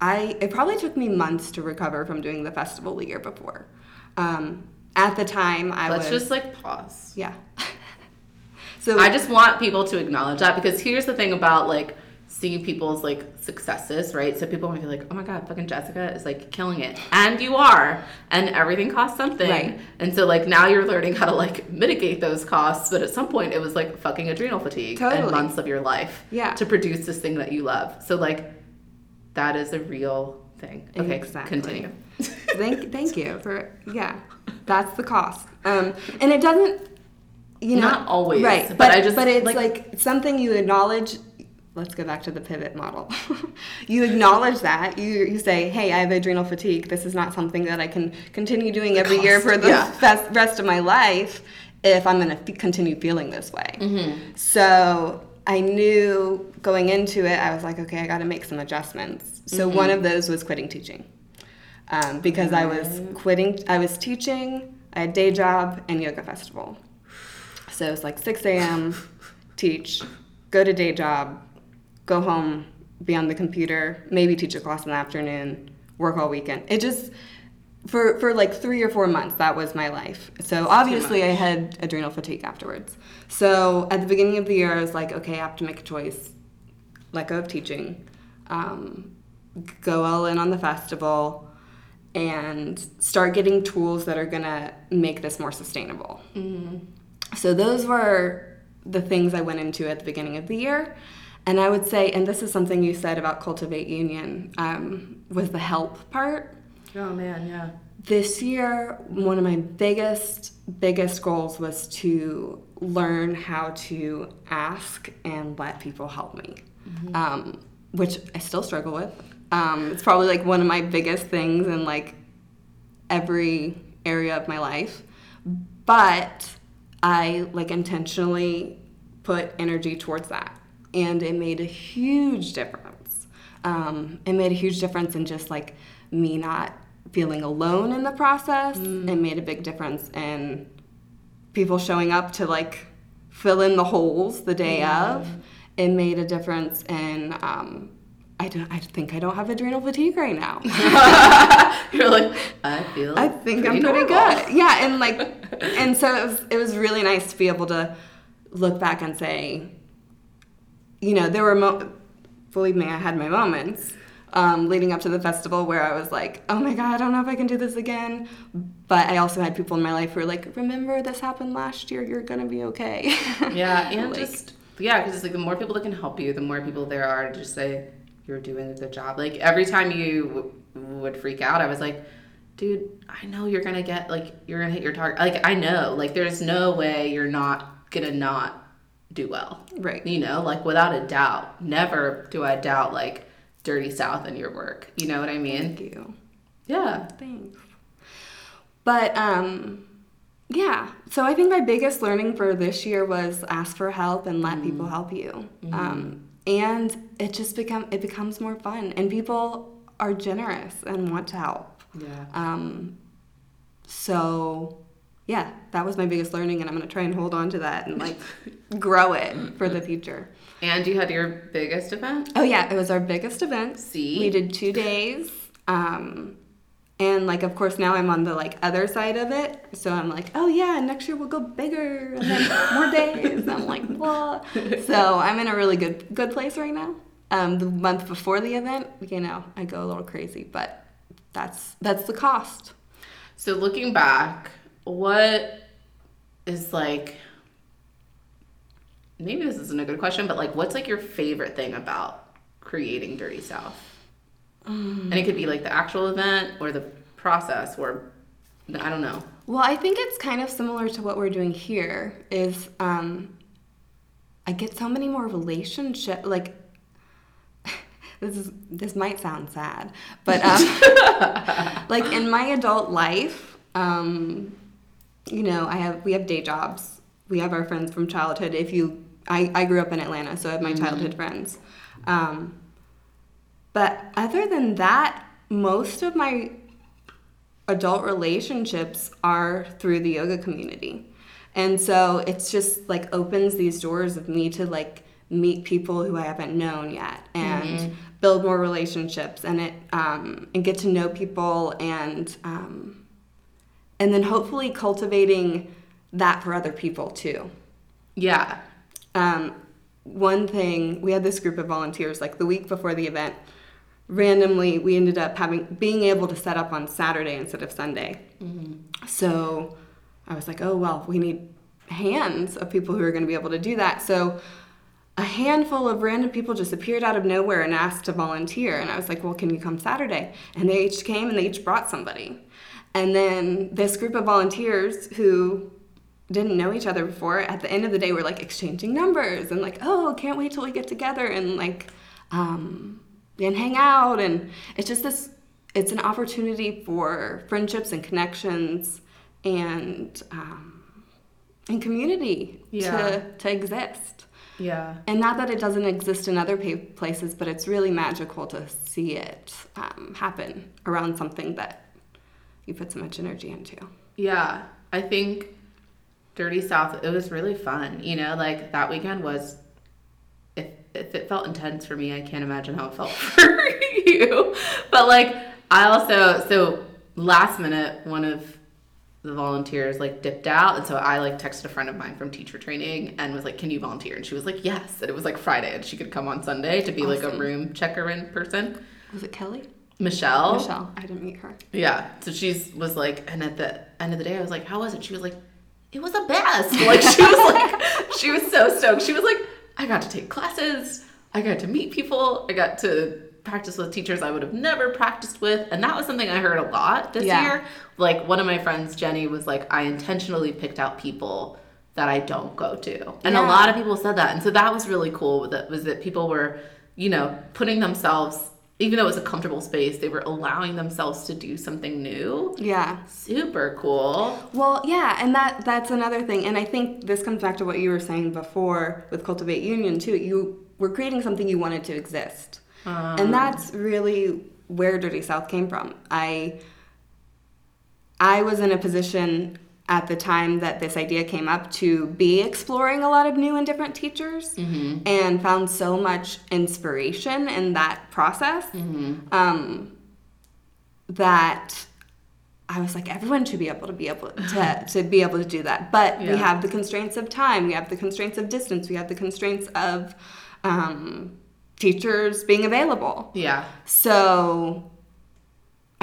I it probably took me months to recover from doing the festival the year before. Um, at the time, I Let's was just like pause. yeah. so I just want people to acknowledge that because here's the thing about like seeing people's like successes, right? So people might be like, "Oh my god, fucking Jessica is like killing it," and you are, and everything costs something, Right. and so like now you're learning how to like mitigate those costs, but at some point it was like fucking adrenal fatigue and Totally. months of your life, Yeah. to produce this thing that you love. So like that is a real thing. Okay, Exactly. continue. thank thank you for yeah. That's the cost. Um, and it doesn't you know Not always, right but but, I just, but it's like- like, something you acknowledge let's go back to the pivot model you acknowledge that you you say hey i have adrenal fatigue this is not something that i can continue doing every year for the yeah. rest of my life if i'm going to f- continue feeling this way Mm-hmm. so i knew going into it i was like okay i got to make some adjustments so Mm-hmm. one of those was quitting teaching um, because I was quitting. I was teaching. I had day job and yoga festival. So it was like 6 a.m. teach, go to day job, go home, be on the computer, maybe teach a class in the afternoon, work all weekend. It just for for like three or four months that was my life. So obviously I had adrenal fatigue afterwards. So at the beginning of the year I was like, okay, I have to make a choice, let go of teaching, um, go all in on the festival and start getting tools that are gonna make this more sustainable. So those were the things I went into at the beginning of the year. And I would say, and this is something you said about Cultivate Union, um, was the help part. Oh man, yeah. This year, one of my biggest, biggest goals was to learn how to ask and let people help me, um, which I still struggle with. Um, it's probably like one of my biggest things in like every area of my life, but I like intentionally put energy towards that, and it made a huge difference. Um, it made a huge difference in just like me not feeling alone in the process. It made a big difference in people showing up to like fill in the holes the day of. It made a difference in. Um, I don't. I think I don't have adrenal fatigue right now. You're like, I feel. I think I'm pretty pretty normal." good. Yeah, and like, and so it was. It was really nice to be able to look back and say, you know, there were. Mo- believe me, I had my moments um, leading up to the festival where I was like, oh my god, I don't know if I can do this again. But I also had people in my life who were like, remember this happened last year. You're gonna be okay. Yeah, and Like, just yeah, because it's like the more people that can help you, the more people there are to just say you're doing a good job. Like every time you w- would freak out, I was like, dude, I know you're gonna get like you're gonna hit your target. Like I know, like there's no way you're not gonna not do well. right. You know, like without a doubt. Never do I doubt like Dirty South in your work. You know what I mean? Thank you. Yeah. Thanks. But um yeah, so I think my biggest learning for this year was ask for help and let people help you. Um, and it just become it becomes more fun, and people are generous and want to help. Yeah. Um, so yeah, that was my biggest learning, and I'm gonna try and hold on to that and like grow it for the future. And you had your biggest event? Oh yeah, it was our biggest event. See? We did two days. Um, and like of course now I'm on the like other side of it. So I'm like, oh yeah, next year we'll go bigger and then more days. I'm like, blah. So I'm in a really good good place right now. Um, the month before the event, you know, I go a little crazy, but that's that's the cost. So looking back, what is like maybe this isn't a good question, but like what's like your favorite thing about creating Dirty South? And it could be like the actual event or the process or I don't know. Well, I think it's kind of similar to what we're doing here. Is um, I get so many more relationship like. This is this might sound sad, but um, like in my adult life, um, you know, I have we have day jobs. We have our friends from childhood. If you, I, I grew up in Atlanta, so I have my childhood friends. Um, but other than that, most of my adult relationships are through the yoga community. And so it's just like opens these doors of me to like meet people who I haven't known yet and build more relationships and it um, and get to know people and um, and then hopefully cultivating that for other people too. Yeah. Um, one thing we had this group of volunteers like the week before the event. Randomly, we ended up having being able to set up on Saturday instead of Sunday. So I was like, oh well, we need hands of people who are going to be able to do that. So a handful of random people just appeared out of nowhere and asked to volunteer. And I was like, well, can you come Saturday? And they each came and they each brought somebody. And then this group of volunteers who didn't know each other before, at the end of the day, were like exchanging numbers and like, oh, can't wait till we get together and like, um, and hang out. And it's just this, it's an opportunity for friendships and connections and, um, and community Yeah. to, to exist. Yeah. And not that it doesn't exist in other places, but it's really magical to see it um, happen around something that you put so much energy into. Yeah, I think Dirty South, it was really fun. You know, like that weekend was, if, it felt intense for me, I can't imagine how it felt for you. But like, I also, so last minute, one of the volunteers like dipped out. And so I like texted a friend of mine from teacher training and was like, can you volunteer? And she was like, yes. And it was like Friday and she could come on Sunday to be like a room checker in person. Was it Kelly? Michelle. Michelle. I didn't meet her. Yeah. So she's was like, and at the end of the day, I was like, how was it? She was like, it was the best. Like she was like, she was so stoked. She was like, I got to take classes. I got to meet people. I got to practice with teachers I would have never practiced with. And that was something I heard a lot this Yeah. year. Like one of my friends, Jenny, was like, I intentionally picked out people that I don't go to. And a lot of people said that. And so that was really cool that was that people were, you know, putting themselves even though it was a comfortable space, they were allowing themselves to do something new. Yeah. Super cool. Well, yeah, and that that's another thing. And I think this comes back to what you were saying before with Cultivate Union too. You were creating something you wanted to exist. Um. and that's really where Dirty South came from. I I was in a position at the time that this idea came up to be exploring a lot of new and different teachers and found so much inspiration in that process um, that I was like, everyone should be able to be able to, to be able to do that. But we have the constraints of time, we have the constraints of distance, we have the constraints of um, teachers being available. Yeah. So,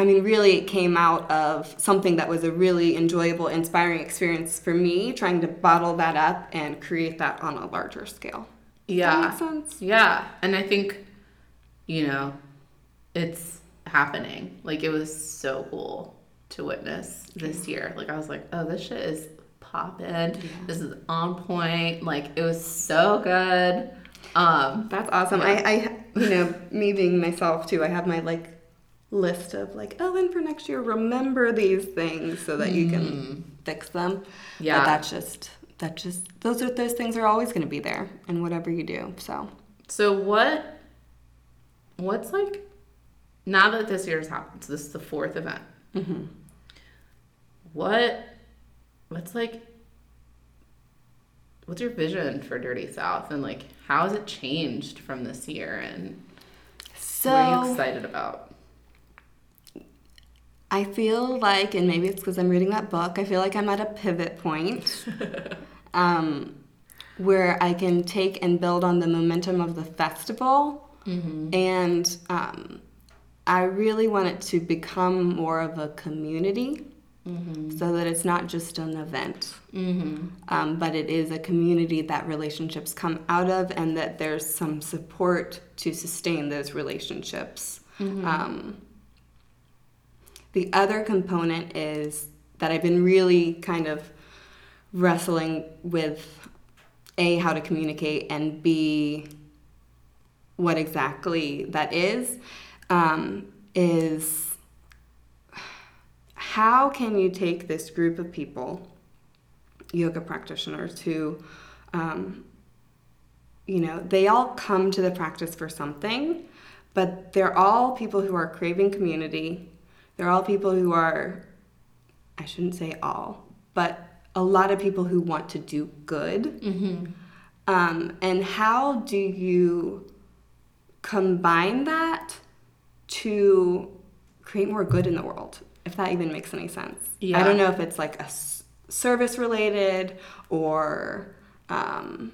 I mean, really, it came out of something that was a really enjoyable, inspiring experience for me, trying to bottle that up and create that on a larger scale. Does that Yeah. make sense? Yeah. And I think, you know, it's happening. Like it was so cool to witness this year. Like I was like, oh, this shit is popping. This is on point. Like it was so good. Um That's awesome. I, I, you know, me being myself too, I have my like list of like, oh, and for next year, remember these things so that you can fix them. Yeah. But that's just, that just, those are, those things are always going to be there in whatever you do. So, So what what's like now that this year's happened, so this is the fourth event. mm-hmm. What what's like what's your vision for Dirty South and like how has it changed from this year and so. what are you excited about? I feel like, and maybe it's because I'm reading that book, I feel like I'm at a pivot point um, where I can take and build on the momentum of the festival. And um, I really want it to become more of a community so that it's not just an event, um, but it is a community that relationships come out of and that there's some support to sustain those relationships. Um, the other component is that I've been really kind of wrestling with A, how to communicate, and B, what exactly that is, um, is how can you take this group of people, yoga practitioners, who, um, you know, they all come to the practice for something, but they're all people who are craving community. They're all people who are, I shouldn't say all, but a lot of people who want to do good. Um, and how do you combine that to create more good in the world, if that even makes any sense. Yeah. I don't know if it's like a s- service related or um,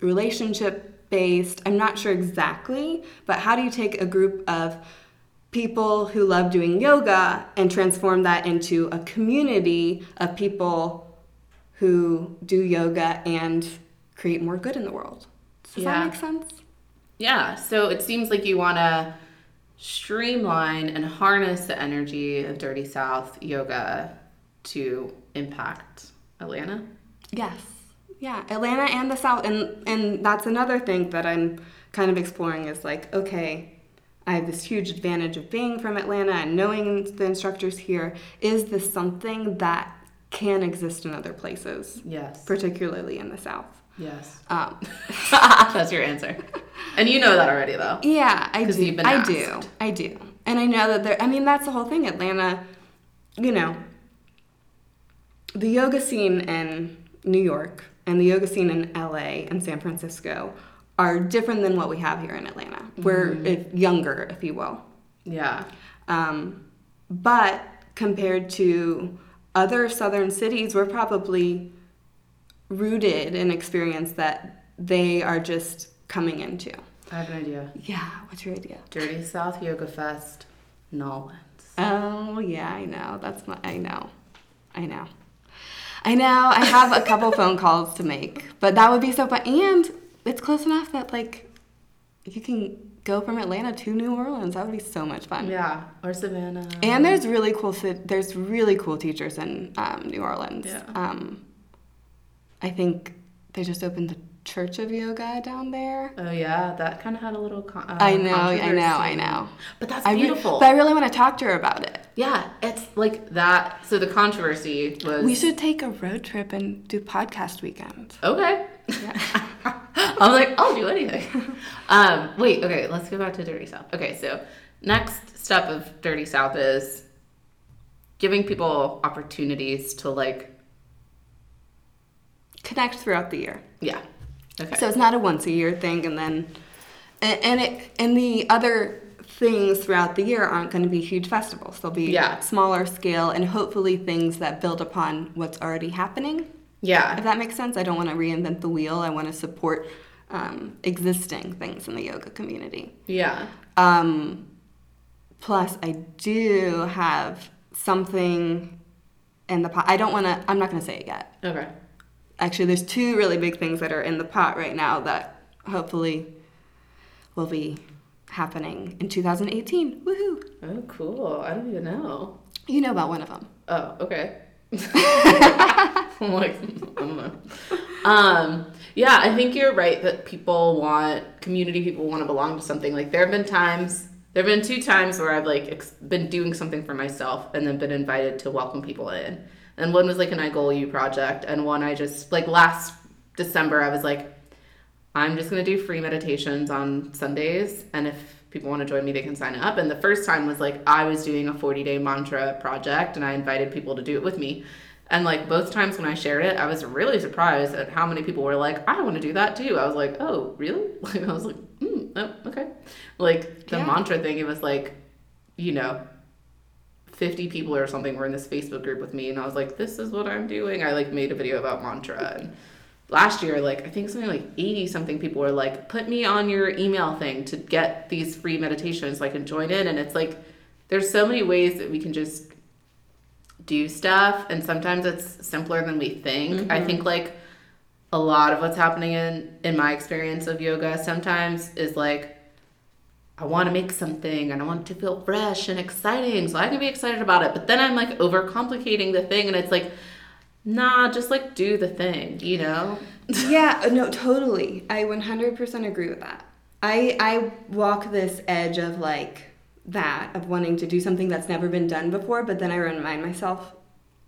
relationship based. I'm not sure exactly, but how do you take a group of people who love doing yoga and transform that into a community of people who do yoga and create more good in the world? Does Yeah. that make sense? Yeah, so it seems like you want to streamline and harness the energy of Dirty South yoga to impact Atlanta. Yes. Yeah, Atlanta and the South, and and that's another thing that I'm kind of exploring is like, okay, I have this huge advantage of being from Atlanta and knowing the instructors here. Is this something that can exist in other places, Yes. particularly in the South? Yes. Um, That's your answer. And you know that already, though. yeah, I do. you've been I do. I do. And I know that there. I mean, that's the whole thing. Atlanta, you know, the yoga scene in New York and the yoga scene in LA and San Francisco are different than what we have here in Atlanta. We're if, younger, if you will. Yeah. Um, but compared to other southern cities, we're probably rooted in experience that they are just coming into. I have an idea. Yeah, what's your idea? Dirty South Yoga Fest, Nolans. Oh yeah, I know. That's my. I know. I know. I know. I have a couple phone calls to make, but that would be so fun. And it's close enough that like, you can go from Atlanta to New Orleans. That would be so much fun. Yeah. Or Savannah. And there's really cool. There's really cool teachers in um, New Orleans. Yeah. Um, I think they just opened the Church of Yoga down there. Oh, yeah. That kind of had a little. Con- uh, I know. I know. I know. But that's I re- beautiful. but I really want to talk to her about it. yeah. It's like that. So the controversy was. We should take a road trip and do podcast weekend. Okay. I was like, I'll do anything. Um, wait, okay, let's go back to Dirty South. Okay, so next step of Dirty South is giving people opportunities to like, Connect throughout the year. yeah. Okay. So it's not a once a year thing, and then, and, and it and the other things throughout the year aren't going to be huge festivals. They'll be Yeah. smaller scale and hopefully things that build upon what's already happening. Yeah. If that makes sense, I don't want to reinvent the wheel. I want to support um, existing things in the yoga community. Yeah. Um, plus, I do have something in the pot. I don't want to. I'm not going to say it yet. Okay. Actually, there's two really big things that are in the pot right now that hopefully will be happening in 2018. Woohoo! Oh, cool. I don't even know. You know about one of them. Oh, okay. I'm like, I. Um, yeah, I think you're right that people want community. People want to belong to something. Like there have been times, there have been two times where I've like ex- been doing something for myself and then been invited to welcome people in. And one was like an I Goal You project, and one I just like last December I was like, I'm just gonna do free meditations on Sundays, and if people want to join me, they can sign up. And the first time was like I was doing a 40 day mantra project, and I invited people to do it with me. And like both times when I shared it, I was really surprised at how many people were like, "I want to do that too." I was like, "Oh, really?" Like I was like, mm, "Oh, okay." Like the Yeah. mantra thing, it was like, you know, 50 people or something were in this Facebook group with me and I was like, this is what I'm doing. I like made a video about mantra and last year like I think something like 80 something people were like, put me on your email thing to get these free meditations so I can join in and it's like there's so many ways that we can just do stuff and sometimes it's simpler than we think. I mm-hmm. think like a lot of what's happening in in my experience of yoga sometimes is like I want to make something and I want it to feel fresh and exciting so I can be excited about it. But then I'm like overcomplicating the thing and it's like, nah, just like do the thing, you know? yeah, uh, no, totally. I 100% agree with that. I I walk this edge of like that of wanting to do something that's never been done before, but then I remind myself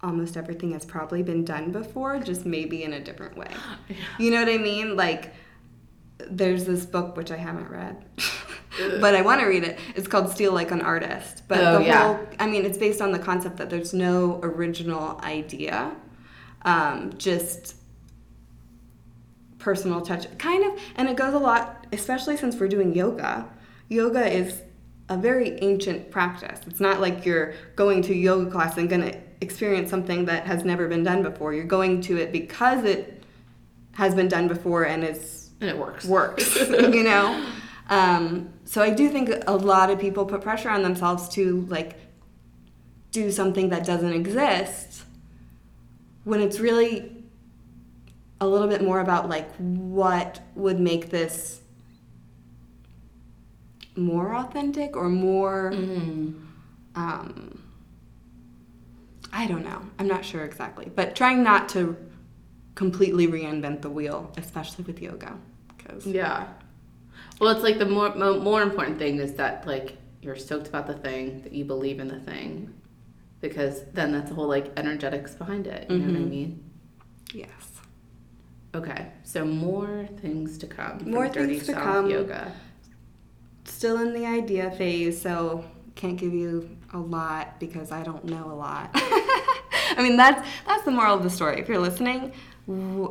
almost everything has probably been done before, just maybe in a different way. You know what I mean? Like there's this book which I haven't read. but I want to read it. It's called Steal Like an Artist. But Oh, the yeah. whole I mean, it's based on the concept that there's no original idea. Um, just personal touch, kind of, and it goes a lot, especially since we're doing yoga. Yoga is a very ancient practice. It's not like you're going to yoga class and going to experience something that has never been done before. You're going to it because it has been done before and is And it works. works, you know. Um, so I do think a lot of people put pressure on themselves to like do something that doesn't exist when it's really a little bit more about like what would make this more authentic or more Mm. um, I don't know. I'm not sure exactly, but trying not to completely reinvent the wheel, especially with yoga, because Yeah. Well, it's like the more more important thing is that like you're stoked about the thing, that you believe in the thing, because then that's the whole like energetics behind it. You know what I Mhm. mean? yes, Okay, so more things to come. More Dirty things to come. Yoga. still in the idea phase, so can't give you a lot because I don't know a lot. I mean, that's that's the moral of the story. If you're listening,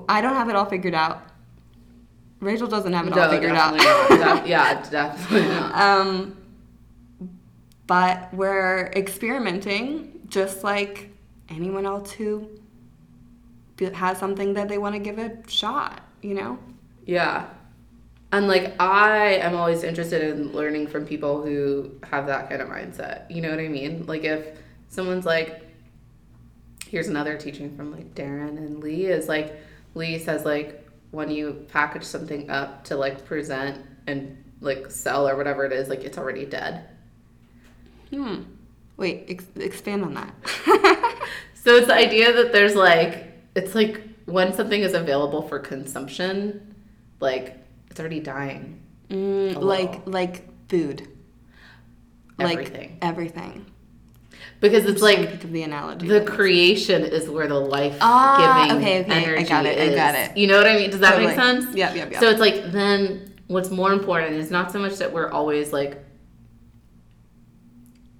I don't have it all figured out. Rachelle doesn't have it all figured out. Yeah, definitely not. um, but we're experimenting just like anyone else who has something that they want to give a shot, you know? Yeah. And like I am always interested in learning from people who have that kind of mindset. You know what I mean? Like if someone's like here's another teaching from like Darren and Lee is like Lee says like when you package something up to like present and like sell or whatever it is, like it's already dead. Hmm. Wait, ex- expand on that. So it's the idea that there's like it's like when something is available for consumption, like it's already dying. Mm, like like food. Everything. Like everything. Because it's Just trying to like the analogy. The creation is where the life Ah, giving okay, okay, I got it, I got it. You know what I mean? Does that make sense? Yeah, yeah, yeah. So it's like then what's more important is not so much that we're always like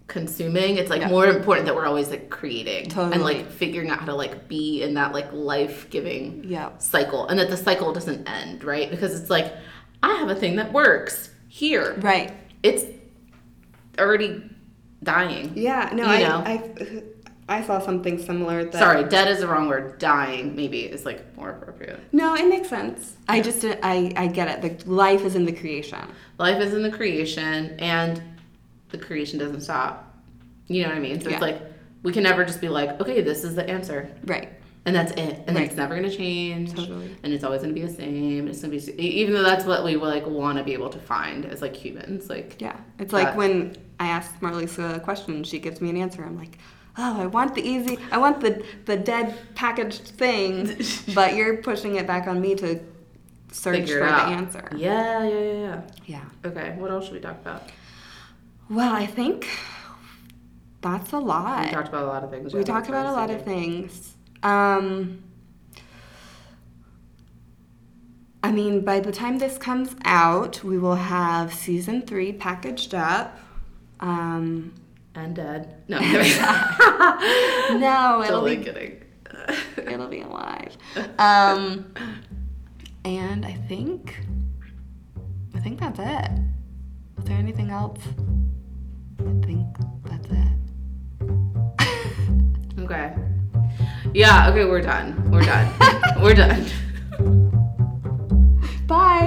consuming. It's like Yeah. more important that we're always like creating and like figuring out how to like be in that like life giving Yeah. cycle and that the cycle doesn't end, right? Because it's like I have a thing that works here. Right. It's already dying. Yeah. No, You I, know. I I saw something similar. That, Sorry, dead is the wrong word. Dying maybe is like more appropriate. No, it makes sense. I just I I get it. The life is in the creation. Life is in the creation, and the creation doesn't stop. You know what I mean? So Yeah. it's like we can never just be like, okay, this is the answer, Right. and that's it, and then Right. it's never gonna change, Totally. and it's always gonna be the same. It's gonna be e, even though that's what we like want to be able to find as like humans, like Yeah. It's like That- when I ask Marlisa a question, she gives me an answer. I'm like, oh, I want the easy, I want the the dead packaged thing, but you're pushing it back on me to search figure for the answer. Yeah, yeah, yeah, yeah. Yeah. Okay, what else should we talk about? Well, I think that's a lot. We talked about a lot of things. We talked about a lot of things. Um, I mean, by the time this comes out, we will have season three packaged up. Um, And dead. No, no, it'll totally be kidding. it'll be alive. Um, and I think I think that's it. Is there anything else? I think that's it. Okay. Yeah, okay, we're done. We're done. we're done. Bye.